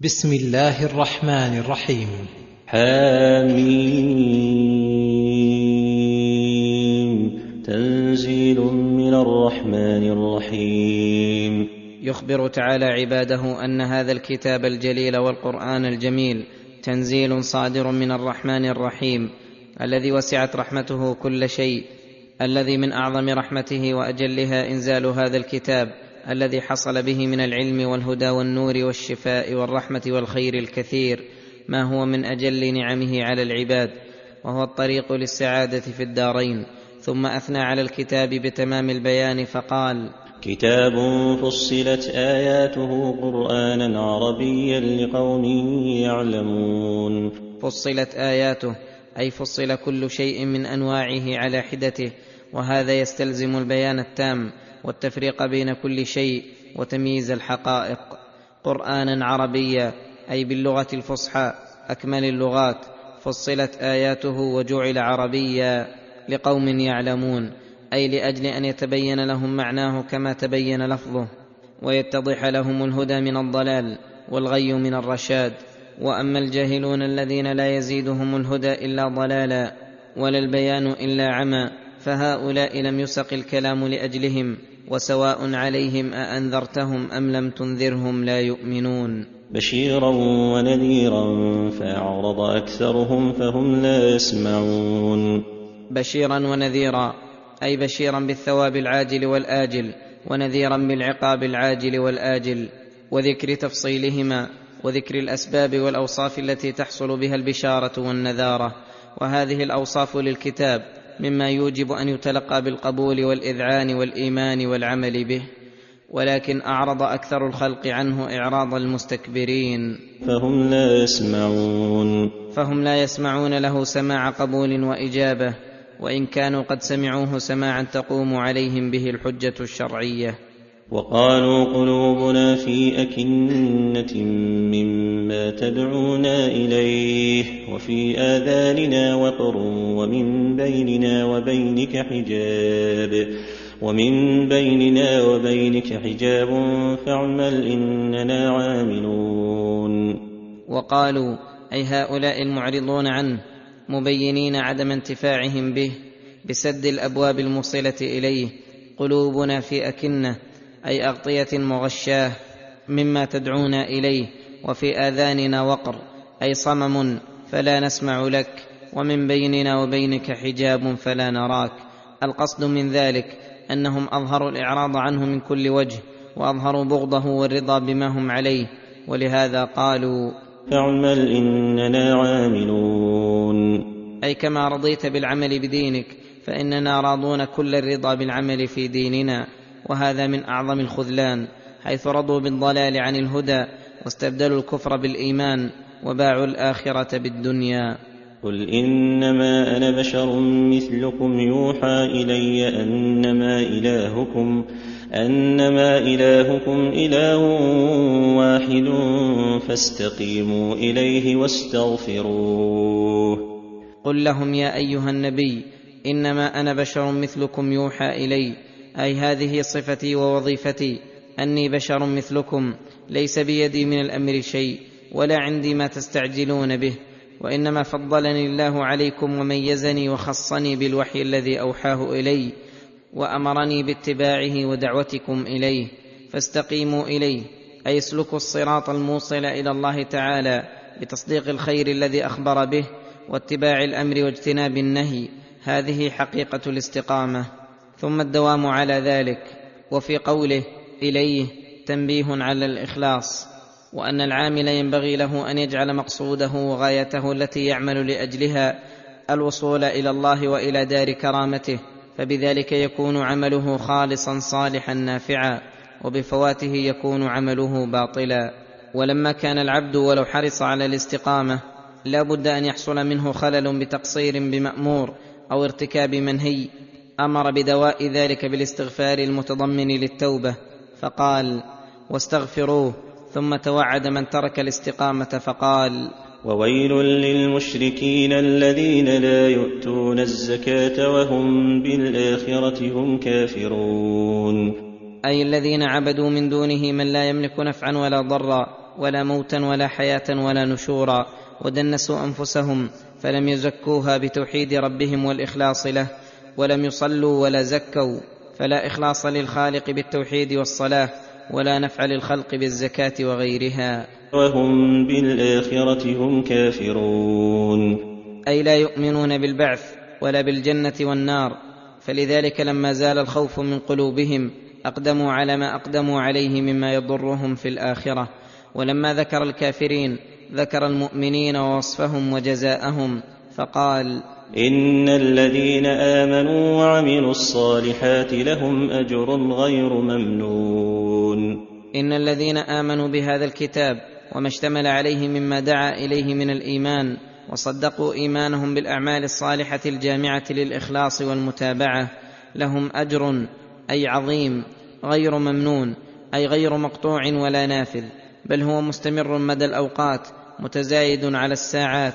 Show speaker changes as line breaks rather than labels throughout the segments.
بسم الله الرحمن الرحيم.
حميم تنزيل من الرحمن الرحيم.
يخبر تعالى عباده أن هذا الكتاب الجليل والقرآن الجميل تنزيل صادر من الرحمن الرحيم الذي وسعت رحمته كل شيء الذي من أعظم رحمته وأجلها إنزال هذا الكتاب الذي حصل به من العلم والهدى والنور والشفاء والرحمة والخير الكثير ما هو من أجل نعمه على العباد وهو الطريق للسعادة في الدارين. ثم أثنى على الكتاب بتمام البيان فقال
كتاب فصلت آياته قرانا عربيا لقوم يعلمون.
فصلت آياته أي فصل كل شيء من أنواعه على حدته وهذا يستلزم البيان التام. والتفريق بين كل شيء وتمييز الحقائق. قرانا عربيا أي باللغة الفصحى أكمل اللغات فصلت آياته وجعل عربيا لقوم يعلمون أي لأجل أن يتبين لهم معناه كما تبين لفظه. ويتضح لهم الهدى من الضلال والغي من الرشاد. وأما الجاهلون الذين لا يزيدهم الهدى إلا ضلالا ولا البيان إلا عمى. فهؤلاء لم يسق الكلام لأجلهم وسواء عليهم أأنذرتهم أم لم تنذرهم لا يؤمنون.
بشيرا ونذيرا فأعرض أكثرهم فهم لا يسمعون.
بشيرا ونذيرا أي بشيرا بالثواب العاجل والآجل ونذيرا بالعقاب العاجل والآجل وذكر تفصيلهما وذكر الأسباب والأوصاف التي تحصل بها البشارة والنذارة وهذه الأوصاف للكتاب. مما يوجب أن يتلقى بالقبول والإذعان والإيمان والعمل به ولكن أعرض أكثر الخلق عنه إعراض المستكبرين.
فهم لا يسمعون.
فهم لا يسمعون له سماع قبول وإجابة وإن كانوا قد سمعوه سماعا تقوم عليهم به الحجة الشرعية.
وقالوا قلوبنا في أكنة مما تدعونا إليه وفي آذاننا وقر ومن بيننا وبينك حجاب ومن بيننا وبينك حجاب فاعمل إننا عاملون.
وقالوا أي هؤلاء المعرضون عنه مبينين عدم انتفاعهم به بسد الأبواب الموصلة إليه قلوبنا في أكنة أي أغطية مغشاة مما تدعونا إليه وفي آذاننا وقر أي صمم فلا نسمع لك ومن بيننا وبينك حجاب فلا نراك. القصد من ذلك أنهم أظهروا الإعراض عنه من كل وجه وأظهروا بغضه والرضا بما هم عليه. ولهذا قالوا
فاعمل إننا عاملون.
أي كما رضيت بالعمل بدينك فإننا راضون كل الرضا بالعمل في ديننا. وهذا من أعظم الخذلان حيث رضوا بالضلال عن الهدى واستبدلوا الكفر بالإيمان وباعوا الآخرة بالدنيا.
قل إنما أنا بشر مثلكم يوحى إلي أنما إلهكم أنما إلهكم إله واحد فاستقيموا إليه واستغفروه.
قل لهم يا ايها النبي انما أنا بشر مثلكم يوحى الي أي هذه صفتي ووظيفتي. أني بشر مثلكم. ليس بيدي من الأمر شيء ولا عندي ما تستعجلون به. وإنما فضلني الله عليكم وميزني وخصني بالوحي الذي أوحاه إلي وأمرني باتباعه ودعوتكم إليه. فاستقيموا إليه. أي اسلكوا الصراط الموصل إلى الله تعالى بتصديق الخير الذي أخبر به واتباع الأمر واجتناب النهي. هذه حقيقة الاستقامة. ثم الدوام على ذلك وفي قوله إليه تنبيه على الإخلاص وأن العامل ينبغي له أن يجعل مقصوده وغايته التي يعمل لأجلها الوصول إلى الله وإلى دار كرامته فبذلك يكون عمله خالصا صالحا نافعا وبفواته يكون عمله باطلا. ولما كان العبد ولو حرص على الاستقامة لا بد أن يحصل منه خلل بتقصير بمأمور أو ارتكاب منهي أمر بدواء ذلك بالاستغفار المتضمن للتوبة فقال واستغفروه. ثم توعد من ترك الاستقامة فقال
وويل للمشركين الذين لا يؤتون الزكاة وهم بالآخرة هم كافرون.
أي الذين عبدوا من دونه من لا يملك نفعا ولا ضرا ولا موتا ولا حياة ولا نشورا ودنسوا أنفسهم فلم يزكوها بتوحيد ربهم والإخلاص له. ولم يصلوا ولا زكوا فلا إخلاص للخالق بالتوحيد والصلاة ولا نفع للخلق بالزكاة وغيرها.
وهم بالآخرة هم كافرون.
أي لا يؤمنون بالبعث ولا بالجنة والنار فلذلك لما زال الخوف من قلوبهم أقدموا على ما أقدموا عليه مما يضرهم في الآخرة. ولما ذكر الكافرين ذكر المؤمنين ووصفهم وجزاءهم فقال
إن الذين آمنوا وعملوا الصالحات لهم أجر غير ممنون.
إن الذين آمنوا بهذا الكتاب وما اشتمل عليه مما دعا إليه من الإيمان وصدقوا إيمانهم بالأعمال الصالحة الجامعة للإخلاص والمتابعة لهم أجر أي عظيم غير ممنون أي غير مقطوع ولا نافذ بل هو مستمر مدى الأوقات متزايد على الساعات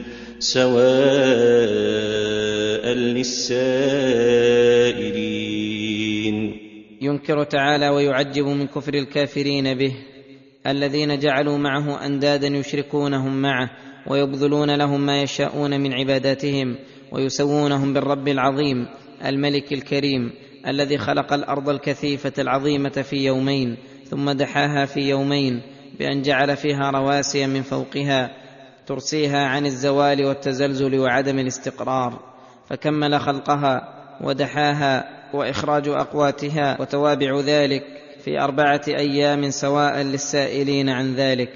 سواء للسائلين.
ينكر تعالى ويعجب من كفر الكافرين به. الذين جعلوا معه أندادا يشركونهم معه ويبذلون لهم ما يشاءون من عباداتهم ويسوونهم بالرب العظيم الملك الكريم الذي خلق الأرض الكثيفة العظيمة في يومين ثم دحاها في يومين بأن جعل فيها رواسي من فوقها ترسيها عن الزوال والتزلزل وعدم الاستقرار فكمل خلقها ودحاها وإخراج أقواتها وتوابع ذلك في أربعة أيام سواء للسائلين عن ذلك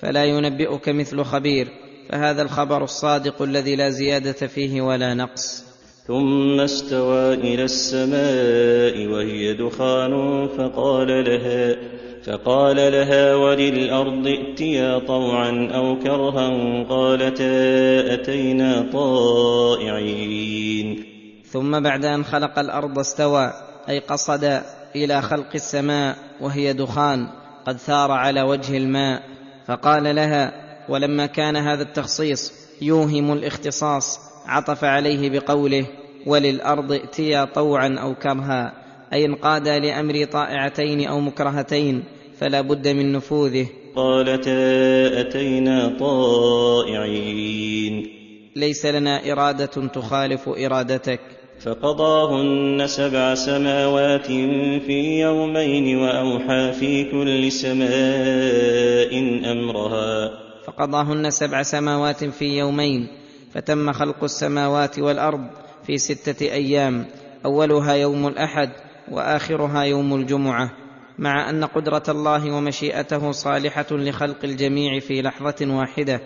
فلا ينبئك مثل خبير فهذا الخبر الصادق الذي لا زيادة فيه ولا نقص.
ثم استوى إلى السماء وهي دخان فقال لها فقال لها وللأرض ائتيا طوعا أو كرها قالتا أتينا طائعين.
ثم بعد أن خلق الأرض استوى أي قصد إلى خلق السماء وهي دخان قد ثار على وجه الماء. فقال لها ولما كان هذا التخصيص يوهم الاختصاص عطف عليه بقوله وللأرض ائتيا طوعا أو كرها. أي انقادا لأمر طائعتين أو مكرهتين فلا بد من نفوذه.
قالتا أتينا طائعين.
ليس لنا إرادة تخالف إرادتك.
فقضاهن سبع سماوات في يومين وأوحى في كل سماء أمرها.
فقضاهن سبع سماوات في يومين فتم خلق السماوات والأرض في ستة أيام أولها يوم الأحد وآخرها يوم الجمعة مع أن قدرة الله ومشيئته صالحة لخلق الجميع في لحظة واحدة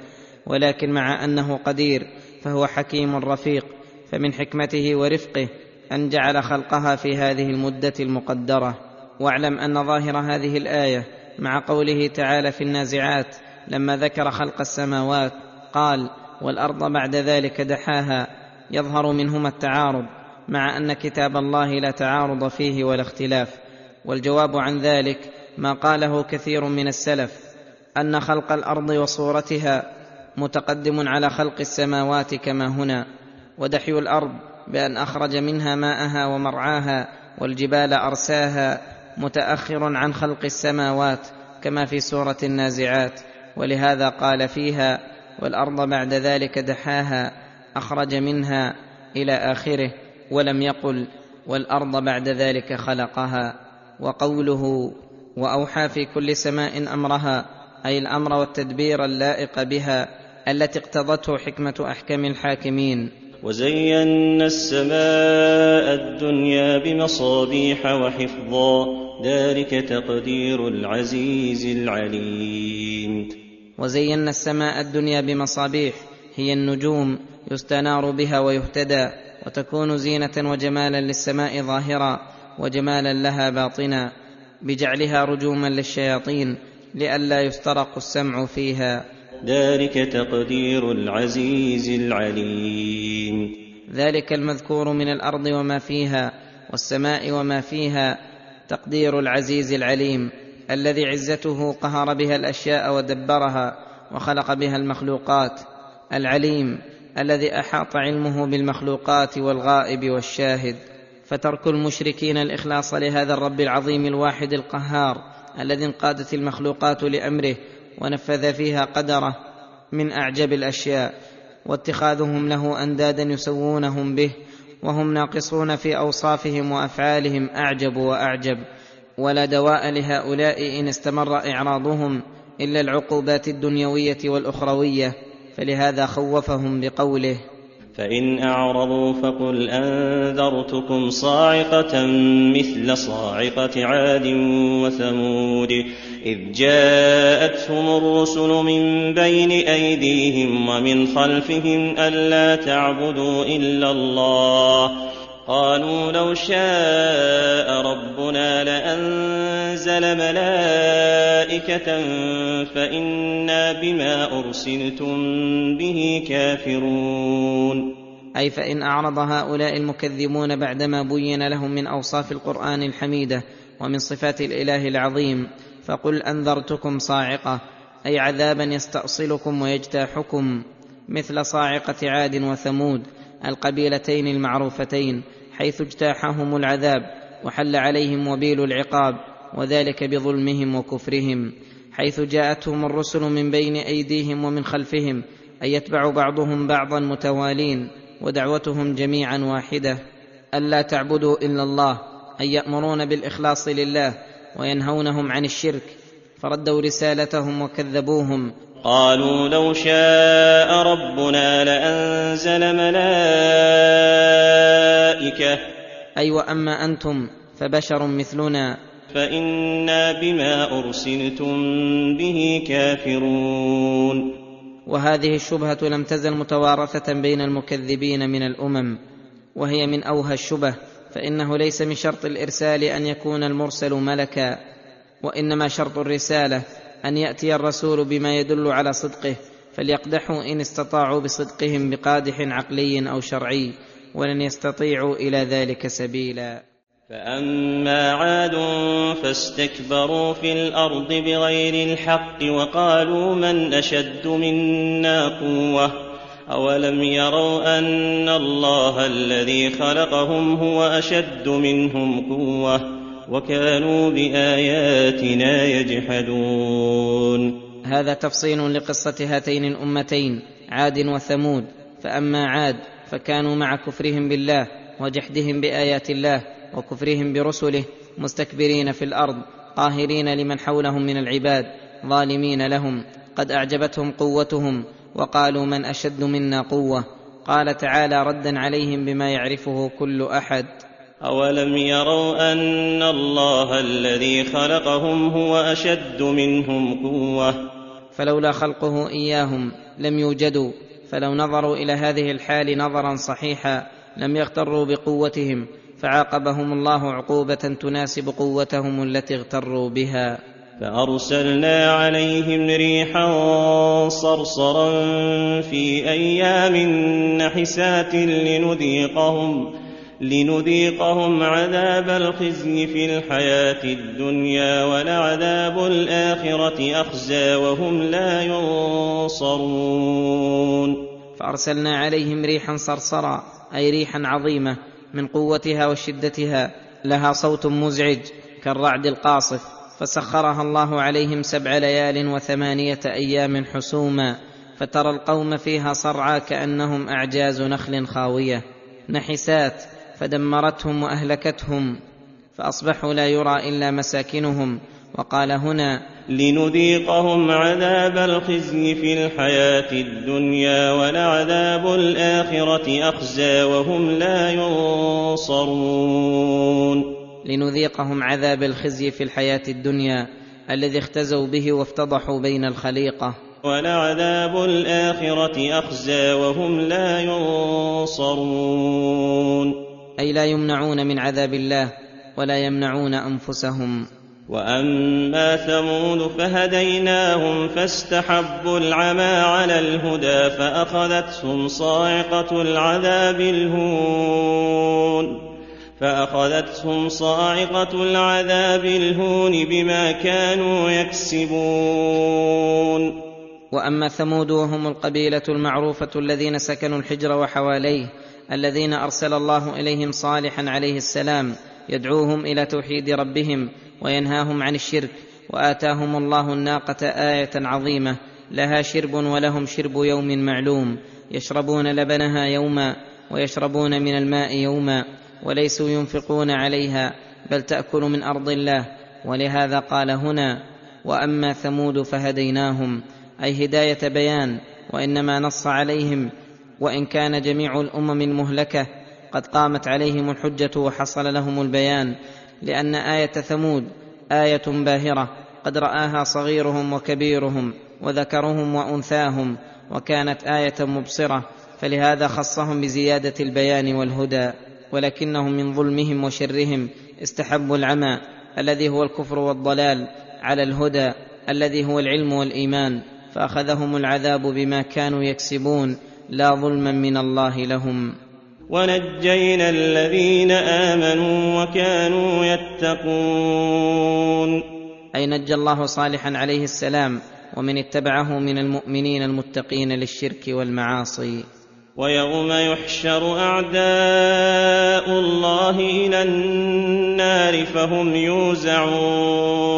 ولكن مع أنه قدير فهو حكيم رفيق فمن حكمته ورفقه أن جعل خلقها في هذه المدة المقدرة. واعلم أن ظاهر هذه الآية مع قوله تعالى في النازعات لما ذكر خلق السماوات قال والأرض بعد ذلك دحاها يظهر منهما التعارض. مع أن كتاب الله لا تعارض فيه ولا اختلاف والجواب عن ذلك ما قاله كثير من السلف أن خلق الأرض وصورتها متقدم على خلق السماوات كما هنا ودحي الأرض بأن أخرج منها ماءها ومرعاها والجبال أرساها متأخر عن خلق السماوات كما في سورة النازعات ولهذا قال فيها والأرض بعد ذلك دحاها أخرج منها إلى آخره. ولم يقل والأرض بعد ذلك خلقها وقوله وأوحى في كل سماء أمرها أي الأمر والتدبير اللائق بها التي اقتضته حكمة احكم الحاكمين.
وزينا السماء الدنيا بمصابيح وحفظا ذلك تقدير العزيز العليم.
وزينا السماء الدنيا بمصابيح هي النجوم يستنار بها ويهتدى. وتكون زينة وجمالا للسماء ظاهرا وجمالا لها باطنا بجعلها رجوما للشياطين لئلا يسترق السمع فيها.
ذلك تقدير العزيز العليم.
ذلك المذكور من الأرض وما فيها والسماء وما فيها تقدير العزيز العليم الذي عزته قهر بها الأشياء ودبرها وخلق بها المخلوقات. العليم. الذي أحاط علمه بالمخلوقات والغائب والشاهد فترك المشركين الإخلاص لهذا الرب العظيم الواحد القهار الذي انقادت المخلوقات لأمره ونفذ فيها قدره من أعجب الأشياء واتخاذهم له أندادا يسوونهم به وهم ناقصون في أوصافهم وأفعالهم أعجب وأعجب ولا دواء لهؤلاء إن استمر إعراضهم إلا العقوبات الدنيوية والأخروية. فلهذا خوفهم بقوله
فإن أعرضوا فقل أنذرتكم صاعقة مثل صاعقة عاد وثمود إذ جاءتهم الرسل من بين أيديهم ومن خلفهم ألا تعبدوا إلا الله قالوا لو شاء ربنا لأنزل ملائكة فإنا بما أرسلتم به كافرون.
أي فإن أعرض هؤلاء المكذبون بعدما بين لهم من أوصاف القرآن الحميدة ومن صفات الإله العظيم فقل أنذرتكم صاعقة أي عذابا يستأصلكم ويجتاحكم مثل صاعقة عاد وثمود القبيلتين المعروفتين حيث اجتاحهم العذاب وحل عليهم وبيل العقاب وذلك بظلمهم وكفرهم حيث جاءتهم الرسل من بين أيديهم ومن خلفهم أن يتبع بعضهم بعضا متوالين ودعوتهم جميعا واحدة ألا تعبدوا إلا الله أن يأمرون بالإخلاص لله وينهونهم عن الشرك فردوا رسالتهم وكذبوهم
قالوا لو شاء ربنا لأنزل ملائكة.
أي وأما أنتم فبشر مثلنا.
فإنا بما أرسلتم به كافرون.
وهذه الشبهة لم تزل متوارثة بين المكذبين من الأمم وهي من أوهى الشبه فإنه ليس من شرط الإرسال أن يكون المرسل ملكا وإنما شرط الرسالة أن يأتي الرسول بما يدل على صدقه فليقدحوا إن استطاعوا بصدقهم بقادح عقلي أو شرعي ولن يستطيعوا إلى ذلك سبيلا.
فأما عاد فاستكبروا في الأرض بغير الحق وقالوا من أشد منا قوة؟ أولم يروا أن الله الذي خلقهم هو أشد منهم قوة؟ وكانوا بآياتنا يجحدون.
هذا تفصيل لقصة هاتين الأمتين عاد وثمود. فأما عاد فكانوا مع كفرهم بالله وجحدهم بآيات الله وكفرهم برسله مستكبرين في الأرض قاهرين لمن حولهم من العباد ظالمين لهم. قد أعجبتهم قوتهم وقالوا من أشد منا قوة؟ قال تعالى ردا عليهم بما يعرفه كل أحد.
أولم يروا أن الله الذي خلقهم هو أشد منهم قوة
فلولا خلقه إياهم لم يوجدوا فلو نظروا إلى هذه الحال نظرا صحيحا لم يغتروا بقوتهم فعاقبهم الله عقوبة تناسب قوتهم التي اغتروا بها.
فأرسلنا عليهم ريحا صرصرا في أيام نحسات لنذيقهم لنذيقهم عذاب الخزي في الحياة الدنيا ولعذاب الآخرة أخزى وهم لا ينصرون.
فأرسلنا عليهم ريحا صرصرا أي ريحا عظيمة من قوتها وشدتها لها صوت مزعج كالرعد القاصف فسخرها الله عليهم سبع ليال وثمانية أيام حسوما فترى القوم فيها صرعى كأنهم أعجاز نخل خاوية. نحسات فدمرتهم وأهلكتهم فأصبحوا لا يرى إلا مساكنهم. وقال هنا
لنذيقهم عذاب الخزي في الحياة الدنيا ولعذاب الآخرة أخزى وهم لا ينصرون.
لنذيقهم عذاب الخزي في الحياة الدنيا الذي اختزوا به وافتضحوا بين الخليقة.
ولعذاب الآخرة أخزى وهم لا ينصرون.
أي لا يمنعون من عذاب الله ولا يمنعون أنفسهم.
وأما ثمود فهديناهم فاستحبوا العمى على الهدى فأخذتهم صاعقة العذاب الهون فأخذتهم صاعقة العذاب الهون بما كانوا يكسبون.
وأما ثمود وهم القبيلة المعروفة الذين سكنوا الحجر وحواليه الذين أرسل الله إليهم صالحا عليه السلام يدعوهم إلى توحيد ربهم وينهاهم عن الشرك وآتاهم الله الناقة آية عظيمة لها شرب ولهم شرب يوم معلوم يشربون لبنها يوما ويشربون من الماء يوما وليسوا ينفقون عليها بل تأكل من أرض الله ولهذا قال هنا وأما ثمود فهديناهم أي هداية بيان وإنما نص عليهم وإن كان جميع الأمم المهلكة قد قامت عليهم الحجة وحصل لهم البيان لأن آية ثمود آية باهرة قد رآها صغيرهم وكبيرهم وذكرهم وأنثاهم وكانت آية مبصرة فلهذا خصهم بزيادة البيان والهدى ولكنهم من ظلمهم وشرهم استحبوا العمى الذي هو الكفر والضلال على الهدى الذي هو العلم والإيمان فأخذهم العذاب بما كانوا يكسبون لا ظلما من الله لهم.
ونجينا الذين آمنوا وكانوا يتقون.
أي نجى الله صالحا عليه السلام ومن اتبعه من المؤمنين المتقين للشرك والمعاصي.
ويوم يحشر أعداء الله إلى النار فهم يوزعون.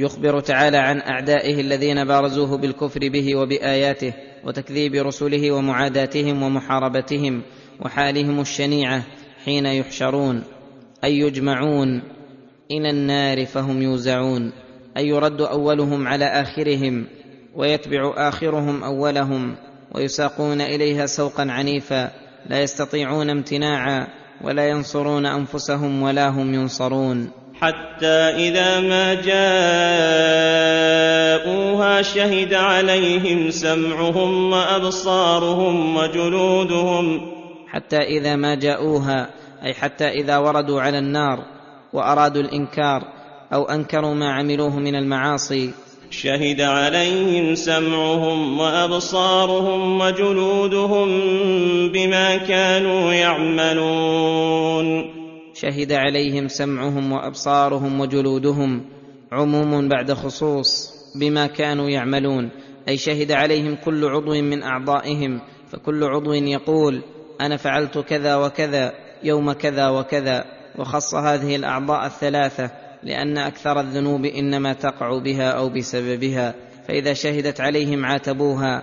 يخبر تعالى عن أعدائه الذين بارزوه بالكفر به وبآياته وتكذيب رسله ومعاداتهم ومحاربتهم وحالهم الشنيعة حين يحشرون. أي يجمعون إلى النار فهم يوزعون. أي يرد أولهم على آخرهم ويتبع آخرهم أولهم ويساقون إليها سوقا عنيفا. لا يستطيعون امتناعا ولا ينصرون أنفسهم ولا هم ينصرون.
حتى إذا ما جاءوها شهد عليهم سمعهم وأبصارهم وجلودهم.
حتى إذا ما جاءوها أي حتى إذا وردوا على النار وأرادوا الإنكار أو أنكروا ما عملوه من المعاصي.
شهد عليهم سمعهم وأبصارهم وجلودهم بما كانوا يعملون.
شهد عليهم سمعهم وأبصارهم وجلودهم عموم بعد خصوص بما كانوا يعملون. أي شهد عليهم كل عضو من أعضائهم فكل عضو يقول أنا فعلت كذا وكذا يوم كذا وكذا وخص هذه الأعضاء الثلاثة لأن أكثر الذنوب إنما تقع بها أو بسببها. فإذا شهدت عليهم عاتبوها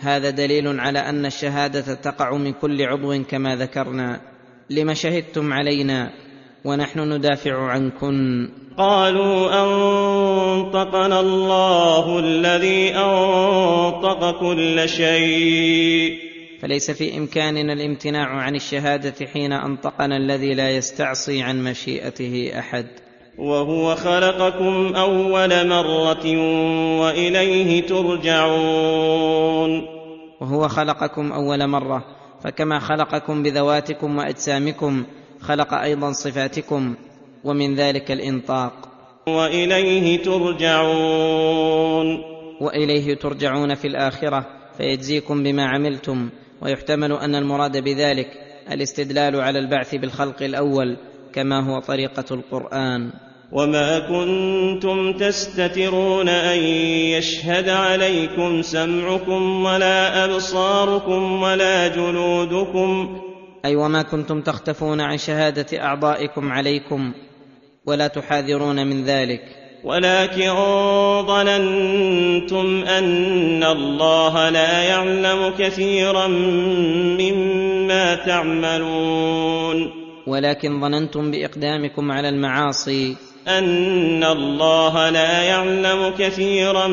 هذا دليل على أن الشهادة تقع من كل عضو كما ذكرنا. لم شهدتم علينا ونحن ندافع عنكن.
قالوا أنطقنا الله الذي أنطق كل شيء.
فليس في إمكاننا الامتناع عن الشهادة حين أنطقنا الذي لا يستعصي عن مشيئته أحد.
وهو خلقكم أول مرة وإليه ترجعون.
وهو خلقكم أول مرة فكما خلقكم بذواتكم وأجسامكم خلق أيضا صفاتكم ومن ذلك الإنطاق.
وإليه ترجعون.
وإليه ترجعون في الآخرة فيجزيكم بما عملتم ويحتمل أن المراد بذلك الاستدلال على البعث بالخلق الأول كما هو طريقة القرآن.
وما كنتم تستترون ان يشهد عليكم سمعكم ولا ابصاركم ولا جلودكم
أي وما كنتم تختفون عن شهاده اعضائكم عليكم ولا تحاذرون من ذلك.
ولكن ظننتم ان الله لا يعلم كثيرا مما تعملون.
ولكن ظننتم باقدامكم على المعاصي.
أن الله لا يعلم كثيرا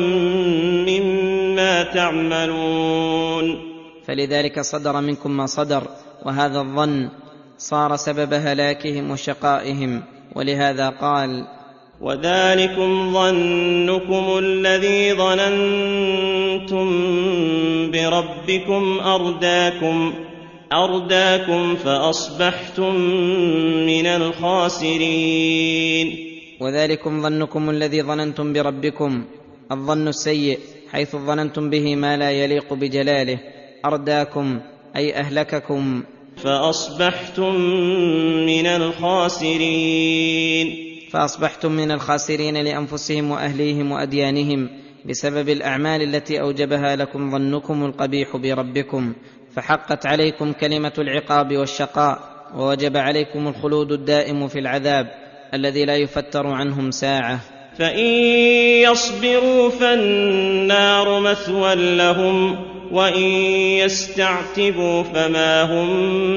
مما تعملون.
فلذلك صدر منكم ما صدر وهذا الظن صار سبب هلاكهم وشقائهم ولهذا قال
وذلكم ظنكم الذي ظننتم بربكم أرداكم أرداكم فأصبحتم من الخاسرين.
وذلكم ظنكم الذي ظننتم بربكم الظن السيء حيث ظننتم به ما لا يليق بجلاله أرداكم أي أهلككم.
فأصبحتم من الخاسرين.
فأصبحتم من الخاسرين لأنفسهم وأهليهم وأديانهم بسبب الأعمال التي أوجبها لكم ظنكم القبيح بربكم. فحقت عليكم كلمة العقاب والشقاء ووجب عليكم الخلود الدائم في العذاب. الذي لا يفتر عنهم ساعة.
فإن يصبروا فالنار مثوى لهم وإن يستعتبوا فما هم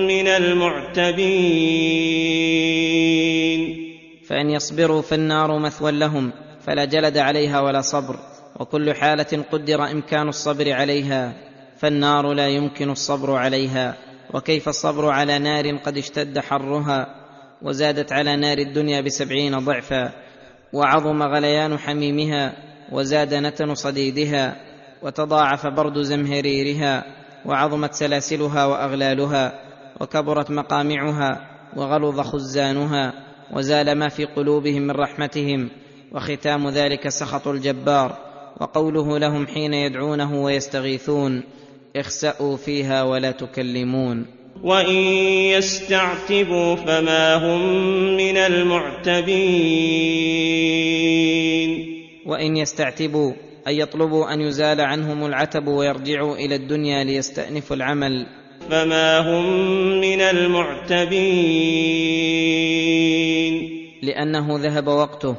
من المعتبين.
فإن يصبروا فالنار مثوى لهم فلا جلد عليها ولا صبر وكل حالة قدر إمكان الصبر عليها فالنار لا يمكن الصبر عليها وكيف الصبر على نار قد اشتد حرها؟ وزادت على نار الدنيا بسبعين ضعفا وعظم غليان حميمها وزاد نتن صديدها وتضاعف برد زمهريرها وعظمت سلاسلها وأغلالها وكبرت مقامعها وغلظ خزانها وزال ما في قلوبهم من رحمتهم وختام ذلك سخط الجبار وقوله لهم حين يدعونه ويستغيثون اخسأوا فيها ولا تكلمون.
وان يستعتبوا فما هم من المعتبين
وان يستعتبوا اي يطلبوا ان يزال عنهم العتب ويرجعوا إلى الدنيا ليستانفوا العمل.
فما هم من المعتبين
لأنه ذهب وقته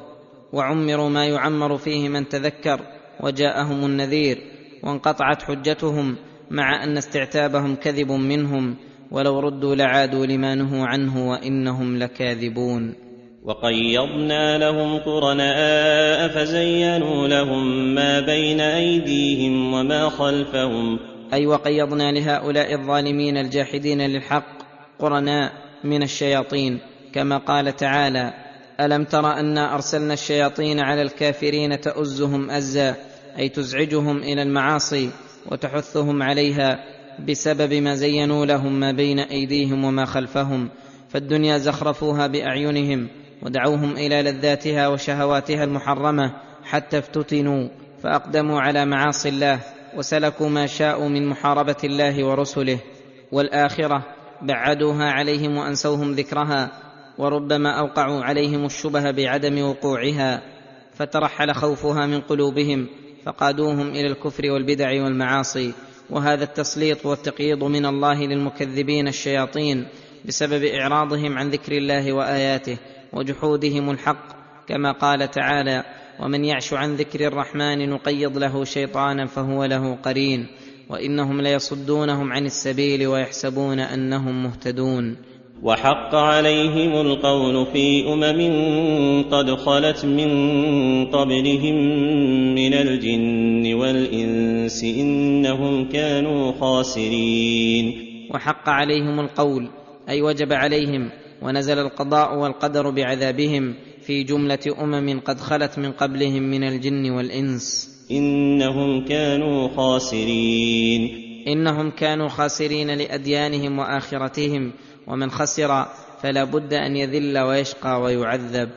وعمروا ما يعمر فيه من تذكر وجاءهم النذير وانقطعت حجتهم مع ان استعتابهم كذب منهم. ولو ردوا لعادوا لما نهوا عنه وإنهم لكاذبون.
وقيضنا لهم قرناء فزينوا لهم ما بين أيديهم وما خلفهم.
أي وقيضنا لهؤلاء الظالمين الجاحدين للحق قرناء من الشياطين. كما قال تعالى ألم تر انا أرسلنا الشياطين على الكافرين تؤزهم أزا أي تزعجهم إلى المعاصي وتحثهم عليها. بسبب ما زينوا لهم ما بين أيديهم وما خلفهم فالدنيا زخرفوها بأعينهم ودعوهم إلى لذاتها وشهواتها المحرمة حتى افتتنوا فأقدموا على معاصي الله وسلكوا ما شاءوا من محاربة الله ورسله والآخرة بعدوها عليهم وأنسوهم ذكرها وربما أوقعوا عليهم الشبه بعدم وقوعها فترحل خوفها من قلوبهم فقادوهم إلى الكفر والبدع والمعاصي. وهذا التسليط والتقييض من الله للمكذبين الشياطين بسبب إعراضهم عن ذكر الله وآياته وجحودهم الحق كما قال تعالى ومن يعش عن ذكر الرحمن نقيض له شيطانا فهو له قرين وإنهم ليصدونهم عن السبيل ويحسبون أنهم مهتدون.
وحق عليهم القول في أمم قد خلت من قبلهم من الجن والإنس إنهم كانوا خاسرين.
وحق عليهم القول أي وجب عليهم ونزل القضاء والقدر بعذابهم في جملة أمم قد خلت من قبلهم من الجن والإنس.
إنهم كانوا خاسرين.
إنهم كانوا خاسرين لأديانهم وآخرتهم ومن خسر فلا بد أن يذل ويشقى ويعذب.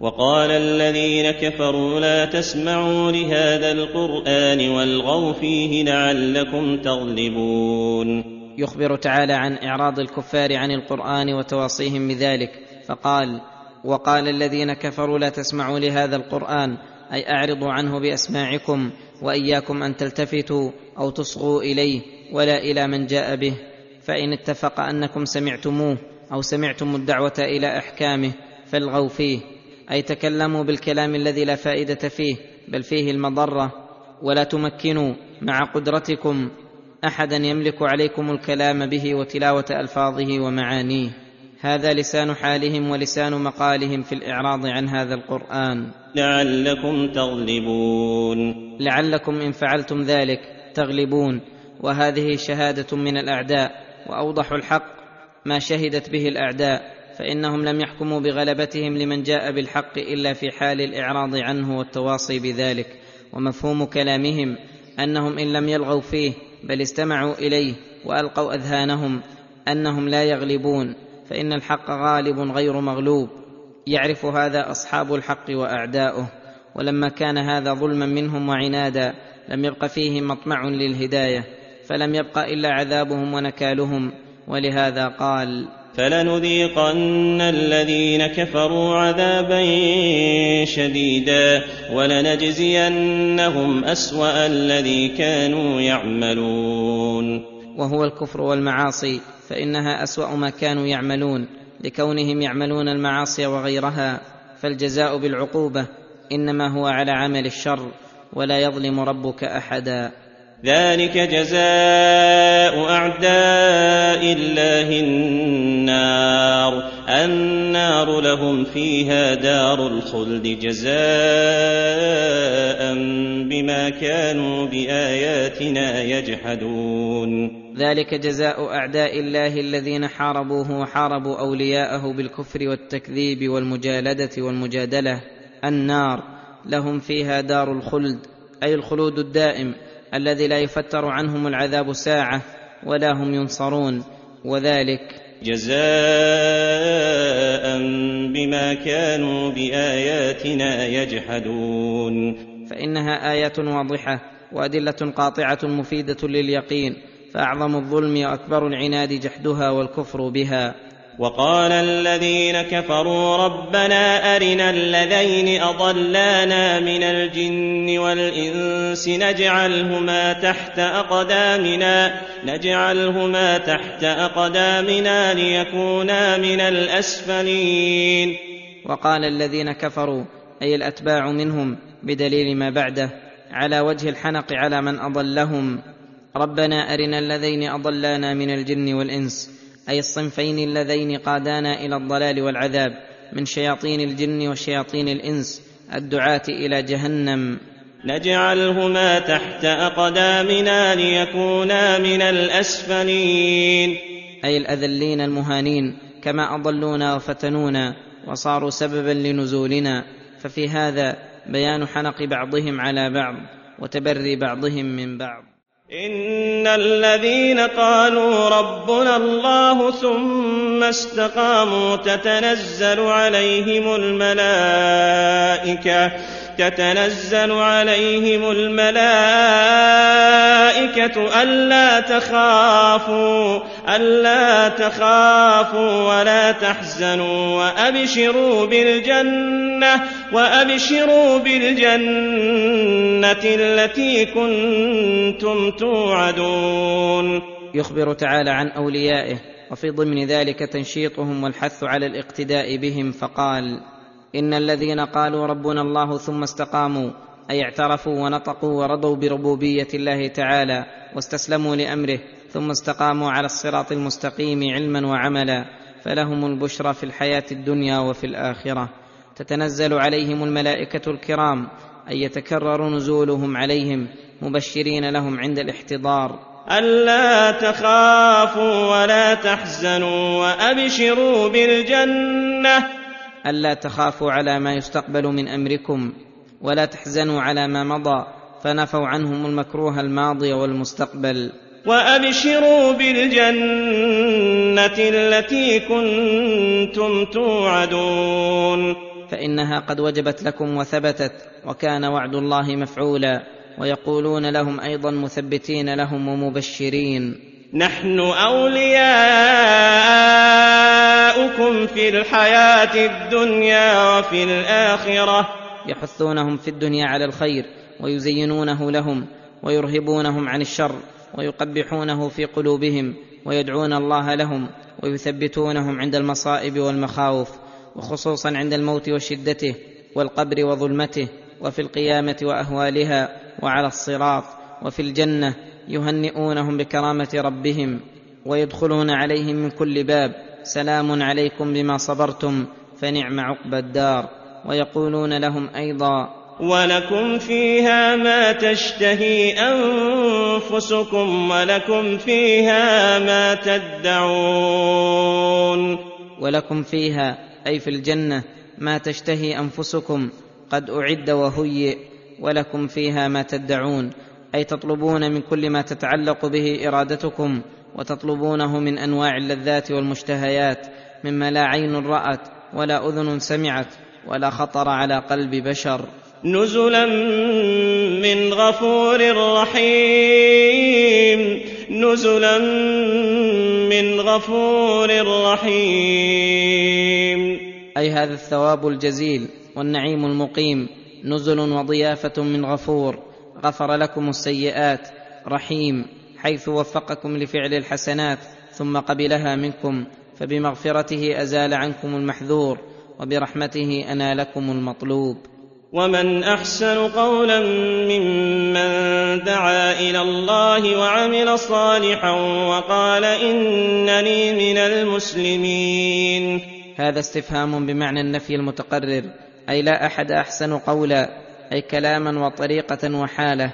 وقال الذين كفروا لا تسمعوا لهذا القرآن والغوا فيه لعلكم تغلبون.
يخبر تعالى عن إعراض الكفار عن القرآن وتواصيهم بذلك فقال وقال الذين كفروا لا تسمعوا لهذا القرآن أي أعرضوا عنه بأسماعكم وإياكم أن تلتفتوا أو تصغوا إليه ولا إلى من جاء به. فإن اتفق أنكم سمعتموه أو سمعتم الدعوة إلى إحكامه فالغوا فيه. أي تكلموا بالكلام الذي لا فائدة فيه بل فيه المضرة. ولا تمكنوا مع قدرتكم أحدا يملك عليكم الكلام به وتلاوة ألفاظه ومعانيه. هذا لسان حالهم ولسان مقالهم في الإعراض عن هذا القرآن.
لعلكم تغلبون.
لعلكم إن فعلتم ذلك تغلبون. وهذه شهادة من الأعداء. واوضح الحق ما شهدت به الأعداء فإنهم لم يحكموا بغلبتهم لمن جاء بالحق إلا في حال الإعراض عنه والتواصي بذلك. ومفهوم كلامهم أنهم إن لم يلغوا فيه بل استمعوا إليه وألقوا أذهانهم أنهم لا يغلبون فإن الحق غالب غير مغلوب. يعرف هذا أصحاب الحق وأعداؤه. ولما كان هذا ظلما منهم وعنادا لم يبق فيه مطمع للهداية. فلم يبق إلا عذابهم ونكالهم ولهذا قال
فلنذيقن الذين كفروا عذابا شديدا ولنجزينهم أسوأ الذي كانوا يعملون.
وهو الكفر والمعاصي فإنها أسوأ ما كانوا يعملون لكونهم يعملون المعاصي وغيرها فالجزاء بالعقوبة إنما هو على عمل الشر ولا يظلم ربك احدا.
ذلك جزاء أعداء الله النار. النار لهم فيها دار الخلد جزاء بما كانوا بآياتنا يجحدون.
ذلك جزاء أعداء الله الذين حاربوه وحاربوا أولياءه بالكفر والتكذيب والمجالدة والمجادلة. النار لهم فيها دار الخلد أي الخلود الدائم. الذي لا يفتر عنهم العذاب ساعة ولا هم ينصرون. وذلك
جزاء بما كانوا بآياتنا يجحدون.
فإنها ايات واضحة وأدلة قاطعة مفيدة لليقين فأعظم الظلم وأكبر العناد جحدها والكفر بها.
وقال الذين كفروا ربنا أرنا الذين أضلانا من الجن والإنس نجعلهما تحت أقدامنا نجعلهما تحت أقدامنا ليكونا من الأسفلين.
وقال الذين كفروا أي الأتباع منهم بدليل ما بعده على وجه الحنق على من أضلهم. ربنا أرنا الذين أضلانا من الجن والإنس. أي الصنفين اللذين قادانا إلى الضلال والعذاب من شياطين الجن وشياطين الإنس الدعاة إلى جهنم.
نجعلهما تحت أقدامنا ليكونا من الأسفلين.
أي الأذلين المهانين كما أضلونا وفتنونا وصاروا سببا لنزولنا. ففي هذا بيان حنق بعضهم على بعض وتبري بعضهم من بعض.
إن الذين قالوا ربنا الله ثم استقاموا تتنزل عليهم الملائكة تتنزل عليهم الملائكة ألا تخافوا ألا تخافوا ولا تحزنوا وأبشروا بالجنة وأبشروا بالجنة التي كنتم توعدون.
يخبر تعالى عن أوليائه وفي ضمن ذلك تنشيطهم والحث على الاقتداء بهم فقال إن الذين قالوا ربنا الله ثم استقاموا أي اعترفوا ونطقوا ورضوا بربوبية الله تعالى واستسلموا لأمره ثم استقاموا على الصراط المستقيم علما وعملا فلهم البشرى في الحياة الدنيا وفي الآخرة. تتنزل عليهم الملائكة الكرام أي يتكرر نزولهم عليهم مبشرين لهم عند الاحتضار.
ألا تخافوا ولا تحزنوا وأبشروا بالجنة.
ألا تخافوا على ما يستقبل من أمركم ولا تحزنوا على ما مضى فنفوا عنهم المكروه الماضي والمستقبل.
وأبشروا بالجنة التي كنتم توعدون.
فإنها قد وجبت لكم وثبتت وكان وعد الله مفعولا ويقولون لهم أيضا مثبتين لهم ومبشرين.
نحن أولياؤكم في الحياة الدنيا وفي الآخرة.
يحثونهم في الدنيا على الخير ويزينونه لهم ويرهبونهم عن الشر ويقبحونه في قلوبهم ويدعون الله لهم ويثبتونهم عند المصائب والمخاوف وخصوصا عند الموت وشدته والقبر وظلمته وفي القيامة وأهوالها وعلى الصراط وفي الجنة يهنئونهم بكرامة ربهم ويدخلون عليهم من كل باب. سلام عليكم بما صبرتم فنعم عقبى الدار. ويقولون لهم أيضا
ولكم فيها ما تشتهي انفسكم ولكم فيها ما تدعون.
ولكم فيها أي في الجنه ما تشتهي انفسكم قد اعد وهيئ. ولكم فيها ما تدعون. أي تطلبون من كل ما تتعلق به إرادتكم وتطلبونه من أنواع اللذات والمشتهيات مما لا عين رأت ولا أذن سمعت ولا خطر على قلب بشر.
نزلا من غفور رحيم. نزلا من غفور رحيم.
أي هذا الثواب الجزيل والنعيم المقيم. نزل وضيافة من غفور. غفر لكم السيئات رحيم حيث وفقكم لفعل الحسنات ثم قبلها منكم فبمغفرته أزال عنكم المحذور وبرحمته أنالكم المطلوب.
ومن أحسن قولا ممن دعا إلى الله وعمل صالحا وقال إنني من المسلمين.
هذا استفهام بمعنى النفي المتقرر أي لا أحد أحسن قولا. أي كلاما وطريقة وحالة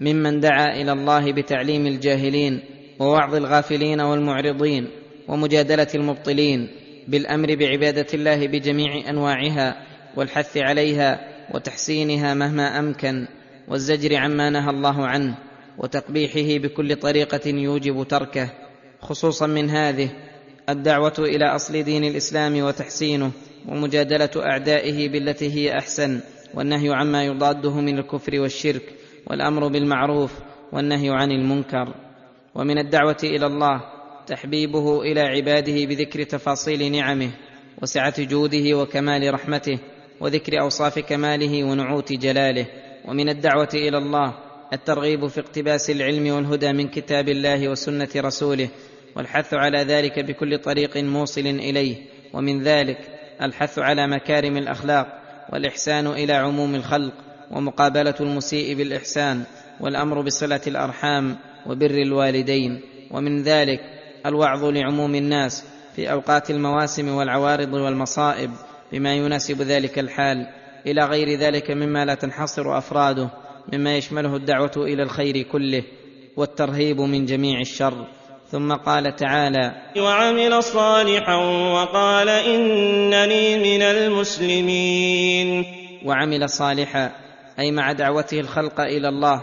ممن دعا إلى الله بتعليم الجاهلين ووعظ الغافلين والمعرضين ومجادلة المبطلين بالأمر بعبادة الله بجميع أنواعها والحث عليها وتحسينها مهما أمكن والزجر عما نهى الله عنه وتقبيحه بكل طريقة يوجب تركه خصوصا من هذه الدعوة إلى أصل دين الإسلام وتحسينه ومجادلة أعدائه بالتي هي أحسن. والنهي عما يضاده من الكفر والشرك والأمر بالمعروف والنهي عن المنكر. ومن الدعوة إلى الله تحبيبه إلى عباده بذكر تفاصيل نعمه وسعة جوده وكمال رحمته وذكر أوصاف كماله ونعوت جلاله. ومن الدعوة إلى الله الترغيب في اقتباس العلم والهدى من كتاب الله وسنة رسوله والحث على ذلك بكل طريق موصل إليه. ومن ذلك الحث على مكارم الأخلاق والإحسان إلى عموم الخلق ومقابلة المسيء بالإحسان والأمر بصلة الأرحام وبر الوالدين. ومن ذلك الوعظ لعموم الناس في أوقات المواسم والعوارض والمصائب بما يناسب ذلك الحال. إلى غير ذلك مما لا تنحصر أفراده مما يشمله الدعوة إلى الخير كله والترهيب من جميع الشر. ثم قال تعالى
وعمل صالحا وقال إنني من المسلمين.
وعمل صالحا أي مع دعوته الخلق إلى الله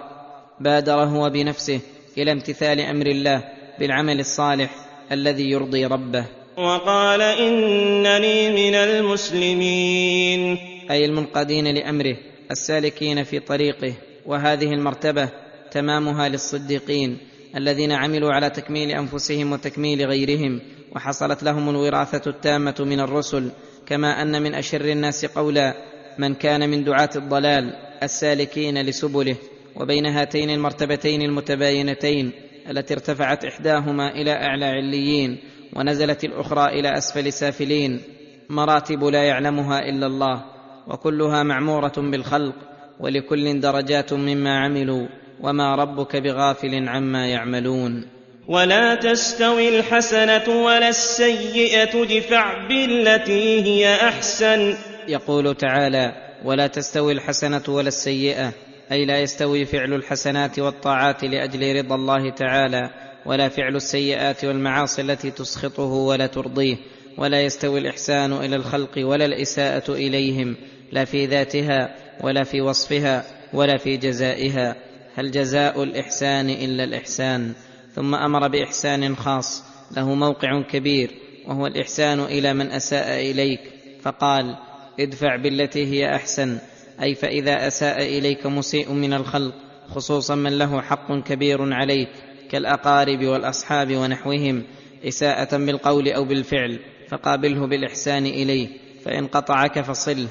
بادر هو بنفسه إلى امتثال أمر الله بالعمل الصالح الذي يرضي ربه.
وقال إنني من المسلمين.
أي المنقادين لأمره السالكين في طريقه وهذه المرتبة تمامها للصديقين الذين عملوا على تكميل أنفسهم وتكميل غيرهم وحصلت لهم الوراثة التامة من الرسل كما أن من أشر الناس قولا من كان من دعاة الضلال السالكين لسبله وبين هاتين المرتبتين المتباينتين التي ارتفعت إحداهما إلى أعلى عليين ونزلت الأخرى إلى أسفل سافلين. مراتب لا يعلمها إلا الله وكلها معمورة بالخلق ولكل درجات مما عملوا. وما ربك بغافل عما يعملون
ولا تستوي الحسنة ولا السيئة ادفع بالتي هي أحسن.
يقول تعالى ولا تستوي الحسنة ولا السيئة أي لا يستوي فعل الحسنات والطاعات لأجل رضا الله تعالى ولا فعل السيئات والمعاصي التي تسخطه ولا ترضيه ولا يستوي الإحسان إلى الخلق ولا الإساءة إليهم لا في ذاتها ولا في وصفها ولا في جزائها. هل جزاء الإحسان إلا الإحسان؟ ثم أمر بإحسان خاص له موقع كبير وهو الإحسان إلى من أساء إليك. فقال ادفع بالتي هي أحسن أي فإذا أساء إليك مسيء من الخلق خصوصا من له حق كبير عليك كالأقارب والأصحاب ونحوهم إساءة بالقول أو بالفعل فقابله بالإحسان إليه فإن قطعك فصله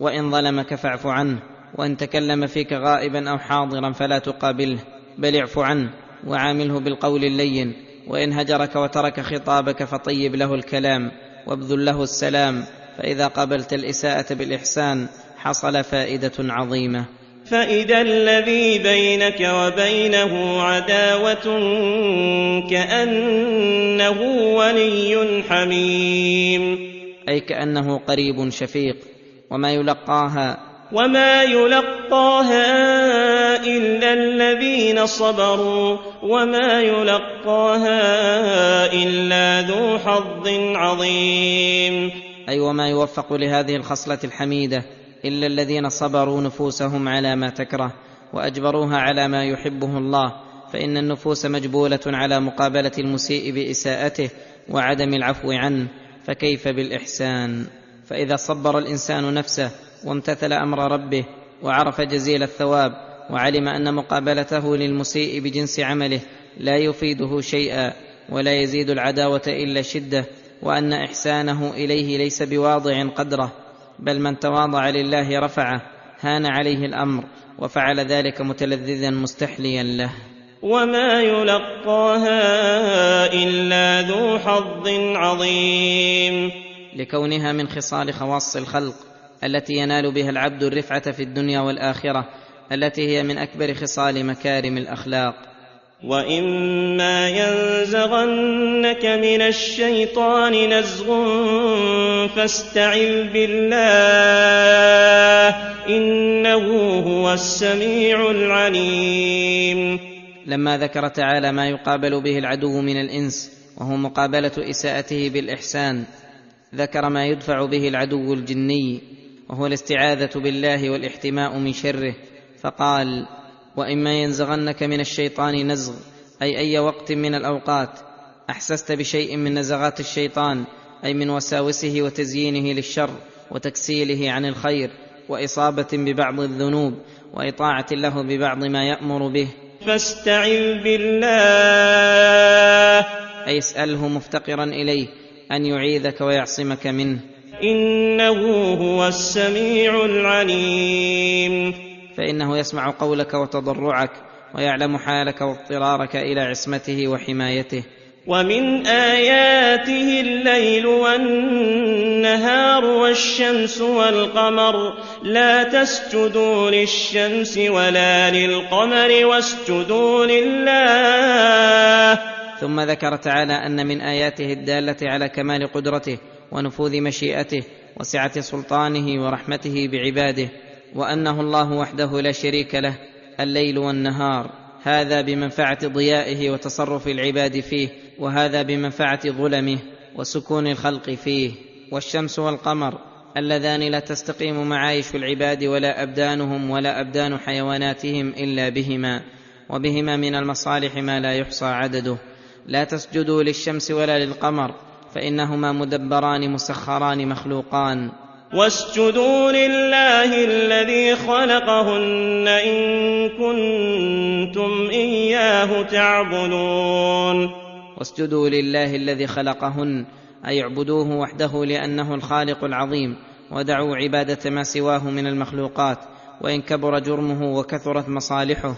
وإن ظلمك فاعف عنه. وان تكلم فيك غائبا أو حاضرا فلا تقابله بل اعف عنه وعامله بالقول اللين وان هجرك وترك خطابك فطيب له الكلام وابذل له السلام فإذا قابلت الإساءة بالإحسان حصل فائدة عظيمة.
فإذا الذي بينك وبينه عداوة كأنه ولي حميم.
أي كأنه قريب شفيق وما يلقاها
وما يلقاها إلا الذين صبروا وما يلقاها إلا ذو حظ عظيم.
أي وما يوفق لهذه الخصله الحميده الا الذين صبروا نفوسهم على ما تكره واجبروها على ما يحبه الله فان النفوس مجبوله على مقابله المسيء باساءته وعدم العفو عنه فكيف بالاحسان؟ فاذا صبر الانسان نفسه وامتثل أمر ربه وعرف جزيل الثواب وعلم أن مقابلته للمسيء بجنس عمله لا يفيده شيئا ولا يزيد العداوة إلا شدة وأن إحسانه إليه ليس بواضع قدره بل من تواضع لله رفعه هان عليه الأمر وفعل ذلك متلذذا مستحليا له.
وما يلقاها إلا ذو حظ عظيم.
لكونها من خصال خواص الخلق التي ينال بها العبد الرفعة في الدنيا والآخرة التي هي من أكبر خصال مكارم الأخلاق.
وإما ينزغنك من الشيطان نزغ فاستعذ بالله إنه هو السميع العليم.
لما ذكر تعالى ما يقابل به العدو من الإنس وهو مقابلة إساءته بالإحسان ذكر ما يدفع به العدو الجني. وهو الاستعاذة بالله والاحتماء من شره فقال وإما ينزغنك من الشيطان نزغ أي أي وقت من الأوقات أحسست بشيء من نزغات الشيطان أي من وساوسه وتزيينه للشر وتكسيله عن الخير وإصابة ببعض الذنوب وإطاعة له ببعض ما يأمر به.
فاستعذ بالله.
أي اسأله مفتقرا إليه أن يعيذك ويعصمك منه.
إنه هو السميع العليم.
فإنه يسمع قولك وتضرعك ويعلم حالك واضطرارك إلى عصمته وحمايته.
ومن آياته الليل والنهار والشمس والقمر. لا تسجدوا للشمس ولا للقمر واسجدوا لله.
ثم ذكر تعالى أن من آياته الدالة على كمال قدرته ونفوذ مشيئته وسعة سلطانه ورحمته بعباده وأنه الله وحده لا شريك له الليل والنهار. هذا بمنفعة ضيائه وتصرف العباد فيه وهذا بمنفعة ظلمه وسكون الخلق فيه. والشمس والقمر اللذان لا تستقيم معايش العباد ولا أبدانهم ولا أبدان حيواناتهم إلا بهما وبهما من المصالح ما لا يحصى عدده. لا تسجدوا للشمس ولا للقمر فإنهما مدبران مسخران مخلوقان.
واسجدوا لله الذي خلقهن إن كنتم إياه تعبدون.
واسجدوا لله الذي خلقهن أي اعبدوه وحده لأنه الخالق العظيم ودعوا عبادة ما سواه من المخلوقات وإن كبر جرمه وكثرت مصالحه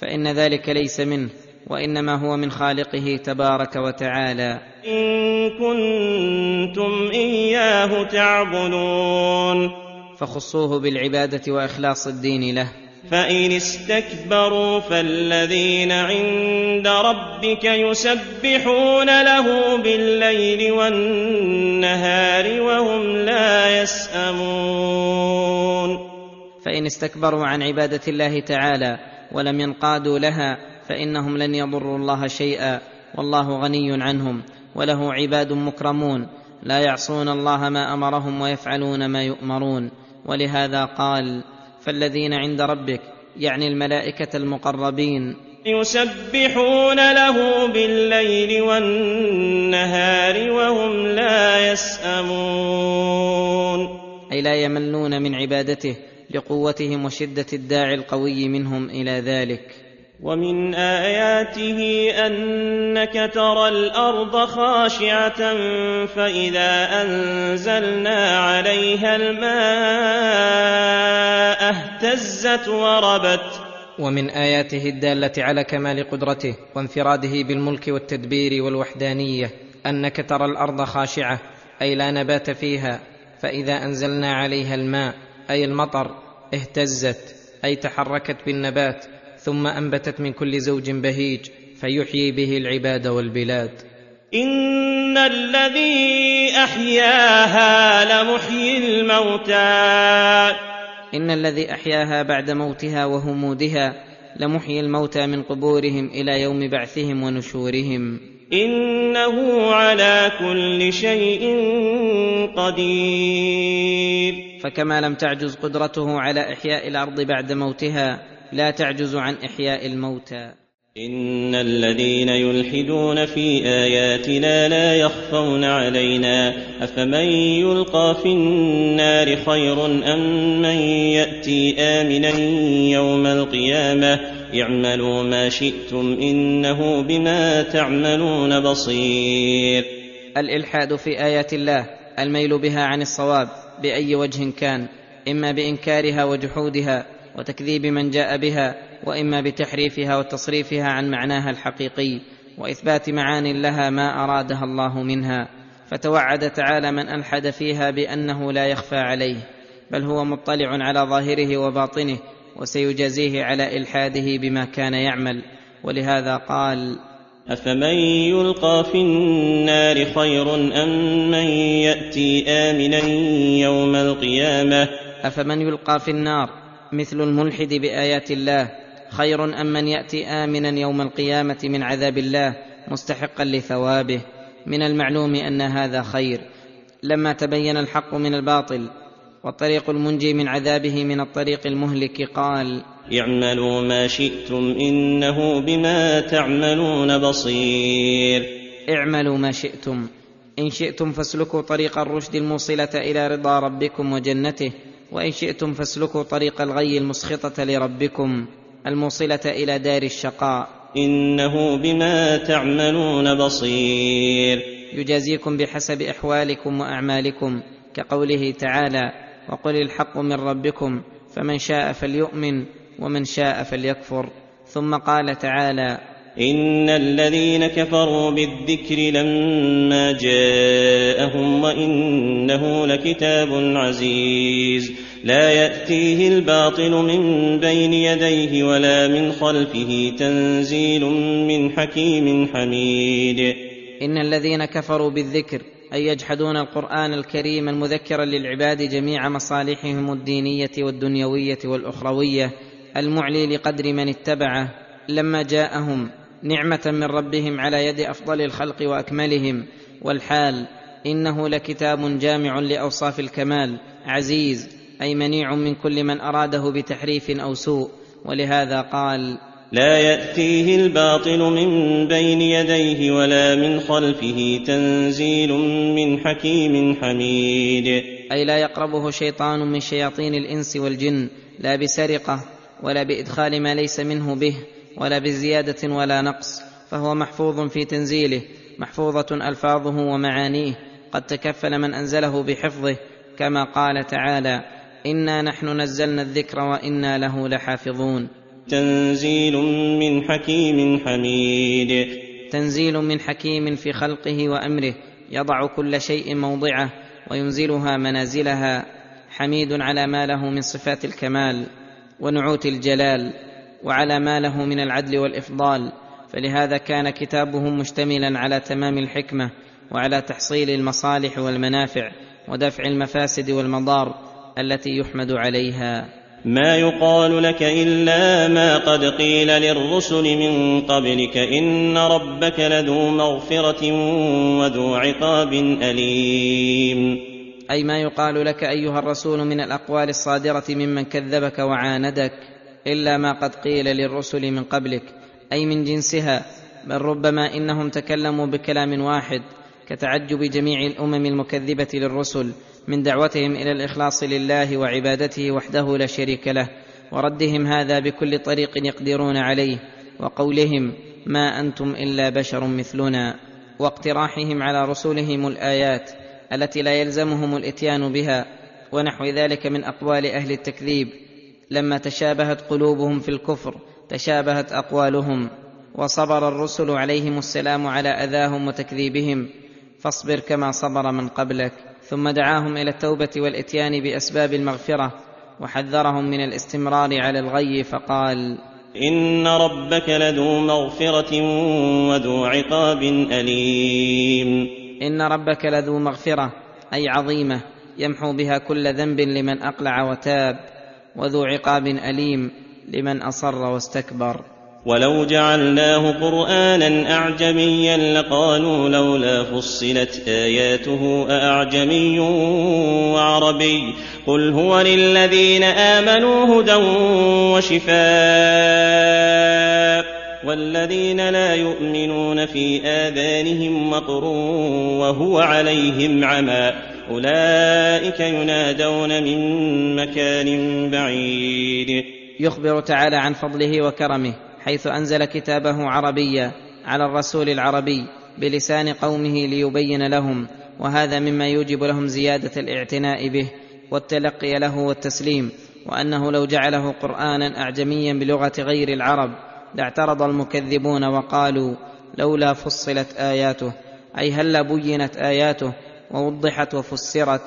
فإن ذلك ليس منه. وإنما هو من خالقه تبارك وتعالى.
إن كنتم إياه تعبدون.
فخصوه بالعبادة وإخلاص الدين له.
فإن استكبروا فالذين عند ربك يسبحون له بالليل والنهار وهم لا يسأمون.
فإن استكبروا عن عبادة الله تعالى ولم ينقادوا لها فإنهم لن يضروا الله شيئا والله غني عنهم وله عباد مكرمون لا يعصون الله ما أمرهم ويفعلون ما يؤمرون ولهذا قال فالذين عند ربك يعني الملائكة المقربين
يسبحون له بالليل والنهار وهم لا يسأمون.
أي لا يملون من عبادته لقوتهم وشدة الداعي القوي منهم إلى ذلك.
ومن آياته أنك ترى الأرض خاشعة فإذا أنزلنا عليها الماء اهتزت وربت.
ومن آياته الدالة على كمال قدرته وانفراده بالملك والتدبير والوحدانية أنك ترى الأرض خاشعة أي لا نبات فيها فإذا أنزلنا عليها الماء أي المطر اهتزت أي تحركت بالنبات. ثم أنبتت من كل زوج بهيج فيحيي به العباد والبلاد.
إن الذي أحياها لمحيي الموتى.
إن الذي أحياها بعد موتها وهمودها لمحيي الموتى من قبورهم إلى يوم بعثهم ونشورهم.
إنه على كل شيء قدير.
فكما لم تعجز قدرته على إحياء الأرض بعد موتها لا تعجز عن إحياء الموتى.
إن الذين يلحدون في آياتنا لا يخفون علينا. أفمن يلقى في النار خير أم من يأتي آمنا يوم القيامة؟ اعملوا ما شئتم إنه بما تعملون بصير.
الإلحاد في آيات الله الميل بها عن الصواب بأي وجه كان إما بإنكارها وجحودها وتكذيب من جاء بها وإما بتحريفها وتصريفها عن معناها الحقيقي وإثبات معان لها ما أرادها الله منها. فتوعد تعالى من ألحد فيها بأنه لا يخفى عليه بل هو مطلع على ظاهره وباطنه وسيجازيه على إلحاده بما كان يعمل. ولهذا قال
أفمن يلقى في النار خير أم من يأتي آمنا يوم القيامة؟
أفمن يلقى في النار؟ مثل الملحد بآيات الله خير أم من يأتي آمنا يوم القيامة من عذاب الله مستحقا لثوابه. من المعلوم أن هذا خير. لما تبين الحق من الباطل والطريق المنجي من عذابه من الطريق المهلك قال
اعملوا ما شئتم إنه بما تعملون بصير.
اعملوا ما شئتم. إن شئتم فاسلكوا طريق الرشد الموصلة إلى رضا ربكم وجنته. وإن شئتم فاسلكوا طريق الغي المسخطة لربكم الموصلة إلى دار الشقاء.
إنه بما تعملون بصير.
يجازيكم بحسب أحوالكم وأعمالكم كقوله تعالى وقل الحق من ربكم فمن شاء فليؤمن ومن شاء فليكفر. ثم قال تعالى
إن الذين كفروا بالذكر لما جاءهم وإنه لكتاب عزيز لا يأتيه الباطل من بين يديه ولا من خلفه تنزيل من حكيم حميد.
إن الذين كفروا بالذكر أي يجحدون القرآن الكريم المذكر للعباد جميع مصالحهم الدينية والدنيوية والأخروية المعلي لقدر من اتبعه لما جاءهم نعمة من ربهم على يد أفضل الخلق وأكملهم. والحال إنه لكتاب جامع لأوصاف الكمال. عزيز أي منيع من كل من أراده بتحريف أو سوء. ولهذا قال
لا يأتيه الباطل من بين يديه ولا من خلفه تنزيل من حكيم حميد.
أي لا يقربه شيطان من شياطين الإنس والجن لا بسرقة ولا بإدخال ما ليس منه به. ولا بزيادة ولا نقص فهو محفوظ في تنزيله محفوظة ألفاظه ومعانيه قد تكفل من أنزله بحفظه كما قال تعالى إنا نحن نزلنا الذكر وإنا له لحافظون
تنزيل من حكيم حميد.
تنزيل من حكيم في خلقه وأمره يضع كل شيء موضعه وينزلها منازلها حميد على ما له من صفات الكمال ونعوت الجلال. وعلى ما له من العدل والإفضال فلهذا كان كتابه مشتملا على تمام الحكمة وعلى تحصيل المصالح والمنافع ودفع المفاسد والمضار التي يحمد عليها.
ما يقال لك إلا ما قد قيل للرسل من قبلك إن ربك لذو مغفرة وذو عقاب أليم.
أي ما يقال لك أيها الرسول من الأقوال الصادرة ممن كذبك وعاندك إلا ما قد قيل للرسل من قبلك أي من جنسها بل ربما إنهم تكلموا بكلام واحد كتعجب جميع الأمم المكذبة للرسل من دعوتهم إلى الإخلاص لله وعبادته وحده لا شريك له وردهم هذا بكل طريق يقدرون عليه وقولهم ما أنتم إلا بشر مثلنا. واقتراحهم على رسلهم الآيات التي لا يلزمهم الإتيان بها ونحو ذلك من أقوال أهل التكذيب. لما تشابهت قلوبهم في الكفر تشابهت أقوالهم وصبر الرسل عليهم السلام على أذاهم وتكذيبهم فاصبر كما صبر من قبلك. ثم دعاهم إلى التوبة والإتيان بأسباب المغفرة وحذرهم من الاستمرار على الغي فقال
إن ربك لذو مغفرة وذو عقاب أليم.
إن ربك لذو مغفرة أي عظيمة يمحو بها كل ذنب لمن أقلع وتاب. وذو عقاب أليم لمن أصر واستكبر.
ولو جعلناه قرآنا أعجميا لقالوا لولا فصلت آياته أأعجمي وعربي. قل هو للذين آمنوا هدى وشفاء والذين لا يؤمنون في آذانهم وقر وهو عليهم عمى. أولئك ينادون من مكان بعيد.
يخبر تعالى عن فضله وكرمه حيث أنزل كتابه عربيا على الرسول العربي بلسان قومه ليبين لهم وهذا مما يوجب لهم زيادة الاعتناء به والتلقي له والتسليم وأنه لو جعله قرآنا أعجميا بلغة غير العرب لاعترض المكذبون وقالوا لولا فصلت آياته أي هلا بينت آياته ووضحت وفسرت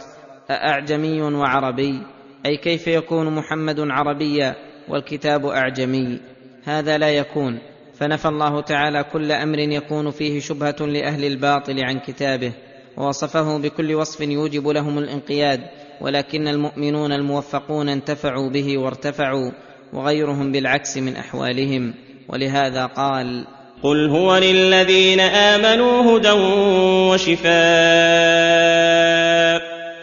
أأعجمي وعربي؟ أي كيف يكون محمد عربيا والكتاب أعجمي؟ هذا لا يكون. فنفى الله تعالى كل أمر يكون فيه شبهة لأهل الباطل عن كتابه ووصفه بكل وصف يوجب لهم الانقياد ولكن المؤمنون الموفقون انتفعوا به وارتفعوا وغيرهم بالعكس من أحوالهم. ولهذا قال
قل هو للذين امنوا هدى وشفاء.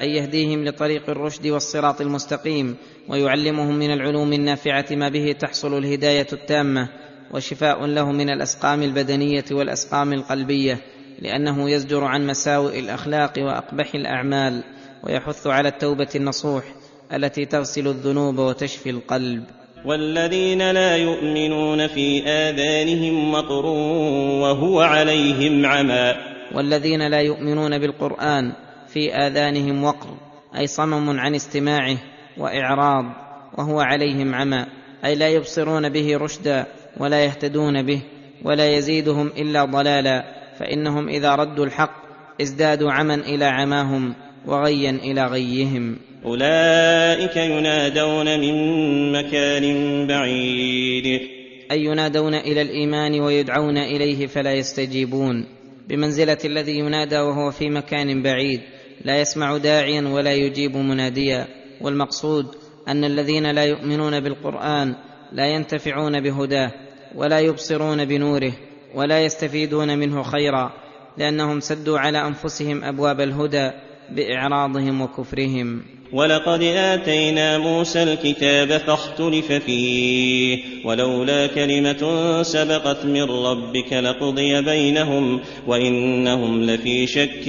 اي يهديهم لطريق الرشد والصراط المستقيم ويعلمهم من العلوم النافعه ما به تحصل الهدايه التامه وشفاء له من الاسقام البدنيه والاسقام القلبيه لأنه يزجر عن مساوئ الاخلاق واقبح الاعمال ويحث على التوبه النصوح التي تغسل الذنوب وتشفي القلب.
والذين لا يؤمنون في آذانهم وقر وهو عليهم عمى.
والذين لا يؤمنون بالقرآن في آذانهم وقر أي صمم عن استماعه وإعراض وهو عليهم عمى أي لا يبصرون به رشدا ولا يهتدون به ولا يزيدهم إلا ضلالا فإنهم إذا ردوا الحق ازدادوا عمى إلى عماهم وغيا إلى غيهم.
أولئك ينادون من مكان بعيد.
أي ينادون إلى الإيمان ويدعون إليه فلا يستجيبون. بمنزلة الذي ينادى وهو في مكان بعيد لا يسمع داعيا ولا يجيب مناديا. والمقصود أن الذين لا يؤمنون بالقرآن لا ينتفعون بهداه ولا يبصرون بنوره ولا يستفيدون منه خيرا لأنهم سدوا على أنفسهم أبواب الهدى بإعراضهم وكفرهم.
ولقد آتينا موسى الكتاب فاختلف فيه ولولا كلمة سبقت من ربك لقضي بينهم وإنهم لفي شك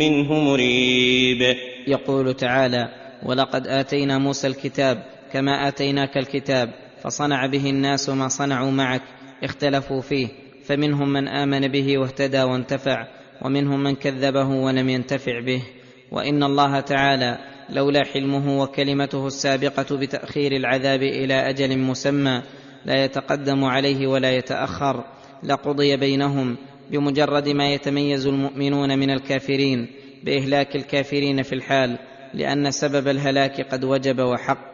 منه مريب.
يقول تعالى ولقد آتينا موسى الكتاب كما آتيناك الكتاب فصنع به الناس ما صنعوا معك اختلفوا فيه فمنهم من آمن به واهتدى وانتفع ومنهم من كذبه ولم ينتفع به. وإن الله تعالى لولا حلمه وكلمته السابقة بتأخير العذاب إلى أجل مسمى لا يتقدم عليه ولا يتأخر لقضي بينهم بمجرد ما يتميز المؤمنون من الكافرين بإهلاك الكافرين في الحال لأن سبب الهلاك قد وجب وحق.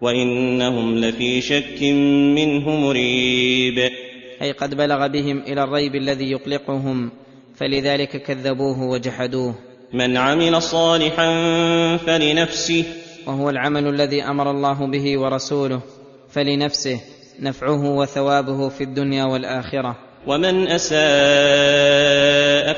وإنهم لفي شك منه مريب.
أي قد بلغ بهم إلى الريب الذي يقلقهم فلذلك كذبوه وجحدوه.
من عمل صالحا فلنفسه.
وهو العمل الذي أمر الله به ورسوله فلنفسه نفعه وثوابه في الدنيا والآخرة.
ومن أساء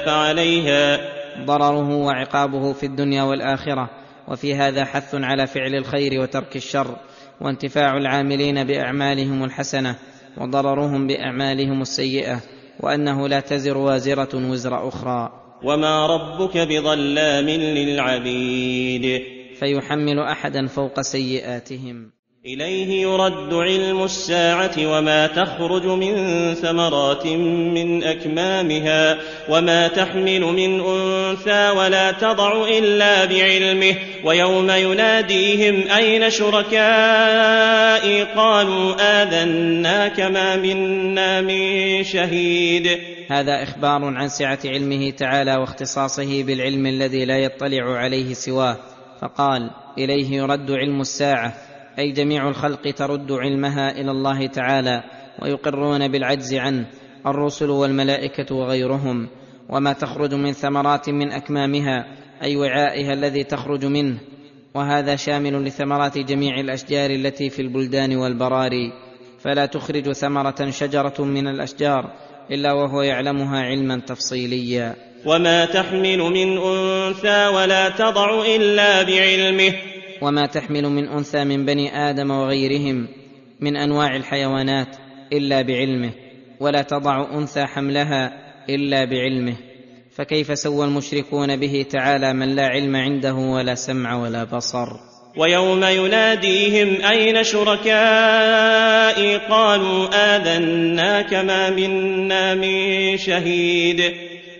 فعليها.
ضرره وعقابه في الدنيا والآخرة. وفي هذا حث على فعل الخير وترك الشر. وانتفاع العاملين بأعمالهم الحسنة. وضررهم بأعمالهم السيئة. وأنه لا تزر وازرة وزر أخرى.
وما ربك بظلام للعبيد
فيحمل احدا فوق سيئاتهم.
اليه يرد علم الساعة وما تخرج من ثمرات من اكمامها وما تحمل من انثى ولا تضع الا بعلمه ويوم يناديهم اين شركائي قالوا اذناك ما منا من شهيد
هذا إخبار عن سعة علمه تعالى واختصاصه بالعلم الذي لا يطلع عليه سواه فقال إليه يرد علم الساعة أي جميع الخلق ترد علمها إلى الله تعالى ويقرون بالعجز عنه الرسل والملائكة وغيرهم وما تخرج من ثمرات من أكمامها أي وعائها الذي تخرج منه وهذا شامل لثمرات جميع الأشجار التي في البلدان والبراري فلا تخرج ثمرة شجرة من الأشجار إلا وهو يعلمها علما تفصيليا.
وما تحمل من انثى ولا تضع الا بعلمه.
وما تحمل من انثى من بني آدم وغيرهم من انواع الحيوانات الا بعلمه. ولا تضع انثى حملها الا بعلمه. فكيف سوى المشركون به تعالى من لا علم عنده ولا سمع ولا بصر
ويوم يناديهم أين شركائي قالوا اذناك ما منا من شهيد.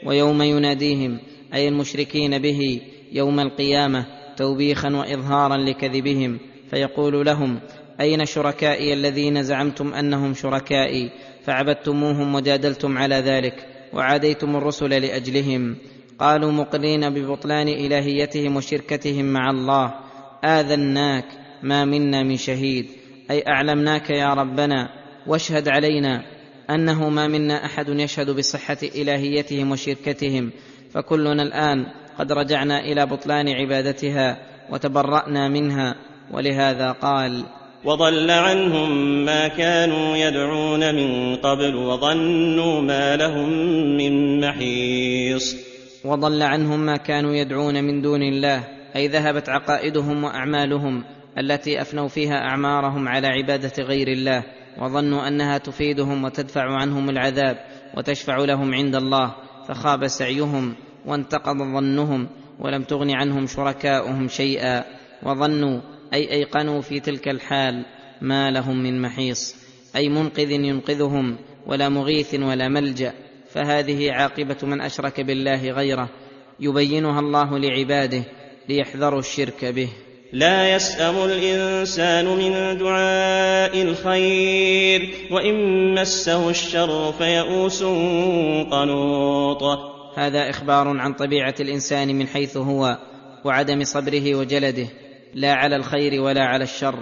ويوم يناديهم أي المشركين به يوم القيامة توبيخا واظهارا لكذبهم فيقول لهم أين شركائي الذين زعمتم أنهم شركائي؟ فعبدتموهم وجادلتم على ذلك وعاديتم الرسل لأجلهم. قالوا مقرين ببطلان إلهيتهم وشركتهم مع الله. آذناك ما منا من شهيد. أي أعلمناك يا ربنا. واشهد علينا أنه ما منا أحد يشهد بصحة إلهيتهم وشركتهم. فكلنا الآن قد رجعنا إلى بطلان عبادتها وتبرأنا منها. ولهذا قال
وضل عنهم ما كانوا يدعون من قبل وظنوا ما لهم من محيص.
وضل عنهم ما كانوا يدعون من دون الله. أي ذهبت عقائدهم وأعمالهم التي أفنوا فيها أعمارهم على عبادة غير الله وظنوا أنها تفيدهم وتدفع عنهم العذاب وتشفع لهم عند الله فخاب سعيهم وانتقض ظنهم ولم تغن عنهم شركاؤهم شيئا وظنوا أي أيقنوا في تلك الحال ما لهم من محيص أي منقذ ينقذهم ولا مغيث ولا ملجأ فهذه عاقبة من أشرك بالله غيره يبينها الله لعباده ليحذروا الشرك به.
لا يسأم الإنسان من دعاء الخير وإن مسه الشر فيئوس قنوط.
هذا إخبار عن طبيعة الإنسان من حيث هو وعدم صبره وجلده. لا على الخير ولا على الشر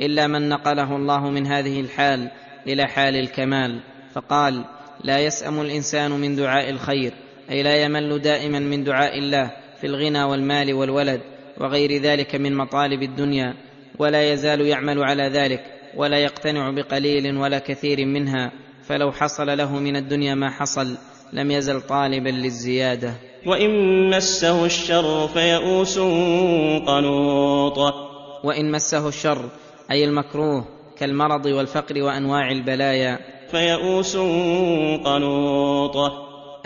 إلا من نقله الله من هذه الحال إلى حال الكمال. فقال لا يسأم الإنسان من دعاء الخير أي لا يمل دائما من دعاء الله في الغنى والمال والولد وغير ذلك من مطالب الدنيا ولا يزال يعمل على ذلك ولا يقتنع بقليل ولا كثير منها فلو حصل له من الدنيا ما حصل لم يزل طالبا للزيادة.
وإن مسه الشر فيئوس قنوط.
وإن مسه الشر أي المكروه كالمرض والفقر وأنواع البلايا.
فيئوس قنوط.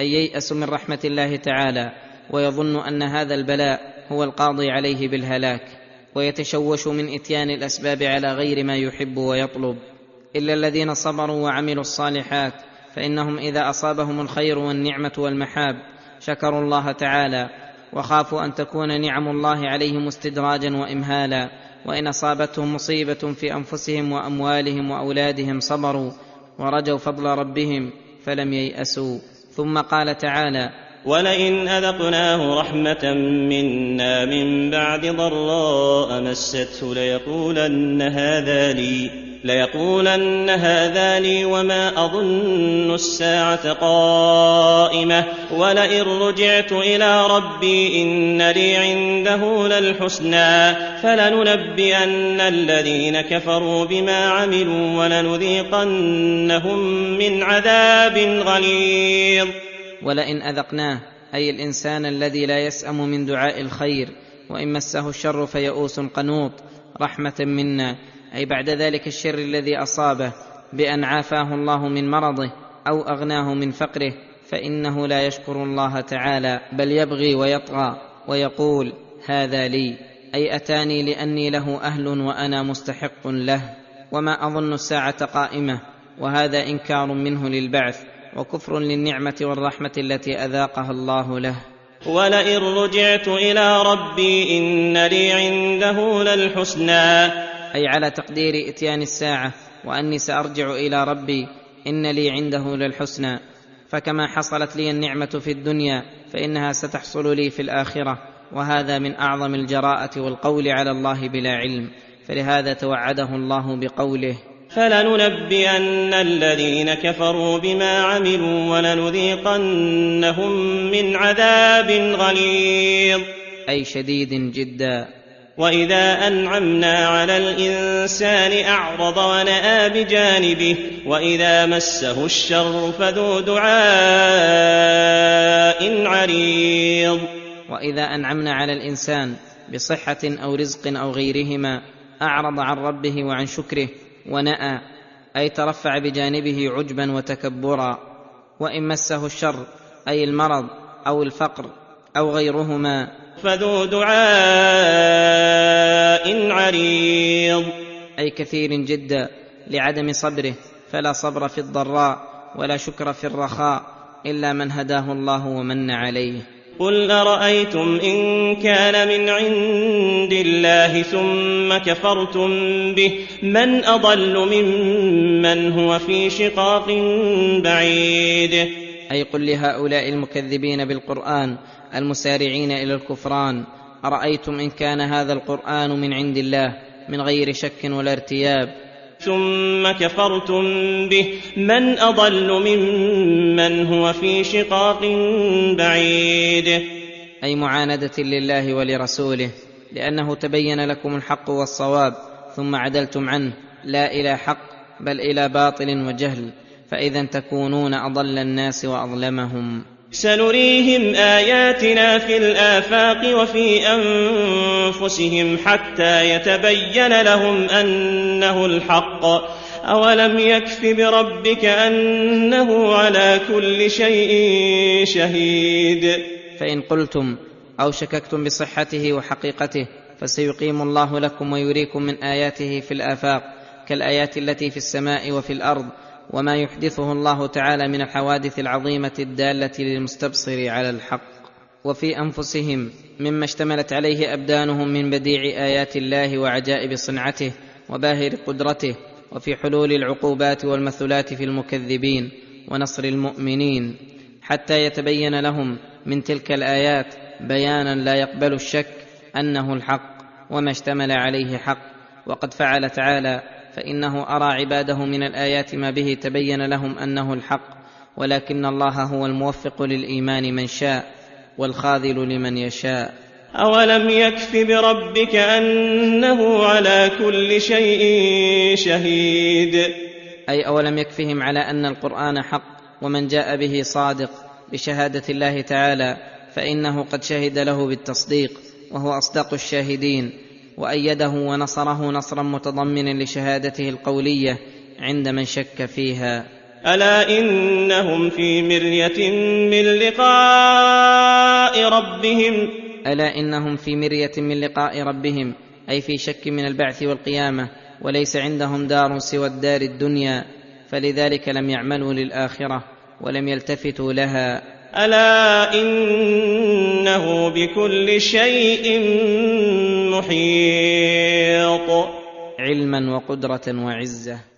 أي ييأس من رحمة الله تعالى. ويظن أن هذا البلاء هو القاضي عليه بالهلاك ويتشوش من إتيان الأسباب على غير ما يحب ويطلب. إلا الذين صبروا وعملوا الصالحات فإنهم إذا أصابهم الخير والنعمة والمحاب شكروا الله تعالى وخافوا أن تكون نعم الله عليهم استدراجا وامهالا وإن أصابتهم مصيبة في أنفسهم وأموالهم وأولادهم صبروا ورجوا فضل ربهم فلم ييأسوا. ثم قال تعالى
ولئن أذقناه رحمة منا من بعد ضراء مسته ليقولن هذا لي ليقولن هذا لي وما أظن الساعة قائمة. ولئن رجعت إلى ربي إن لي عنده للحسنى. فلننبئن الذين كفروا بما عملوا ولنذيقنهم من عذاب غليظ.
ولئن أذقناه أي الإنسان الذي لا يسأم من دعاء الخير وإن مسه الشر فيئوس قنوط. رحمة منا. أي بعد ذلك الشر الذي أصابه بأن عافاه الله من مرضه أو أغناه من فقره فإنه لا يشكر الله تعالى بل يبغي ويطغى ويقول هذا لي. أي أتاني لأني له أهل وأنا مستحق له. وما أظن الساعة قائمة وهذا إنكار منه للبعث. وكفر للنعمة والرحمة التي أذاقها الله له.
ولئن رجعت إلى ربي إن لي عنده للحسنى.
أي على تقدير إتيان الساعة وأني سأرجع إلى ربي إن لي عنده للحسنى. فكما حصلت لي النعمة في الدنيا فإنها ستحصل لي في الآخرة. وهذا من أعظم الجراءة والقول على الله بلا علم. فلهذا توعده الله بقوله
فلننبئن الذين كفروا بما عملوا ولنذيقنهم من عذاب غليظ.
أي شديد جدا.
وإذا أنعمنا على الإنسان أعرض ونأى بجانبه وإذا مسه الشر فذو دعاء عريض.
وإذا أنعمنا على الإنسان بصحة أو رزق أو غيرهما أعرض عن ربه وعن شكره ونأى أي ترفع بجانبه عجبا وتكبرا وإن مسه الشر أي المرض أو الفقر أو غيرهما.
فذو دعاء عريض.
أي كثير جدا لعدم صبره فلا صبر في الضراء ولا شكر في الرخاء إلا من هداه الله ومن عليه.
قل ارايتم ان كان من عند الله ثم كفرتم به من اضل ممن هو في شقاق بعيد.
أي قل لهؤلاء المكذبين بالقران المسارعين إلى الكفران ارايتم ان كان هذا القران من عند الله من غير شك ولا ارتياب
ثم كفرتم به. من أضل ممن هو في شقاق بعيد.
أي معاندة لله ولرسوله لأنه تبين لكم الحق والصواب ثم عدلتم عنه. لا إلى حق بل إلى باطل وجهل. فإذا تكونون أضل الناس وأظلمهم.
سنريهم آياتنا في الآفاق وفي أنفسهم حتى يتبين لهم أنه الحق. أولم يكف بربك أنه على كل شيء شهيد.
فإن قلتم أو شككتم بصحته وحقيقته فسيقيم الله لكم ويريكم من آياته في الآفاق كالآيات التي في السماء وفي الأرض وما يحدثه الله تعالى من الحوادث العظيمة الدالة للمستبصر على الحق. وفي أنفسهم مما اشتملت عليه أبدانهم من بديع آيات الله وعجائب صنعته وباهر قدرته وفي حلول العقوبات والمثلات في المكذبين ونصر المؤمنين حتى يتبين لهم من تلك الآيات بيانا لا يقبل الشك أنه الحق وما اشتمل عليه حق. وقد فعل تعالى فإنه أرى عباده من الآيات ما به تبين لهم أنه الحق ولكن الله هو الموفق للإيمان من شاء والخاذل لمن يشاء.
أولم يكف بربك أنه على كل شيء شهيد؟
أي أولم يكفهم على أن القرآن حق ومن جاء به صادق بشهادة الله تعالى فإنه قد شهد له بالتصديق وهو أصدق الشاهدين. وأيده ونصره نصرا متضمنا لشهادته القولية عند من شك فيها.
ألا إنهم في مرية من لقاء ربهم؟
ألا إنهم في مرية من لقاء ربهم أي في شك من البعث والقيامة وليس عندهم دار سوى الدار الدنيا فلذلك لم يعملوا للآخرة ولم يلتفتوا لها.
ألا إنه بكل شيء محيط.
علما وقدرة وعزة.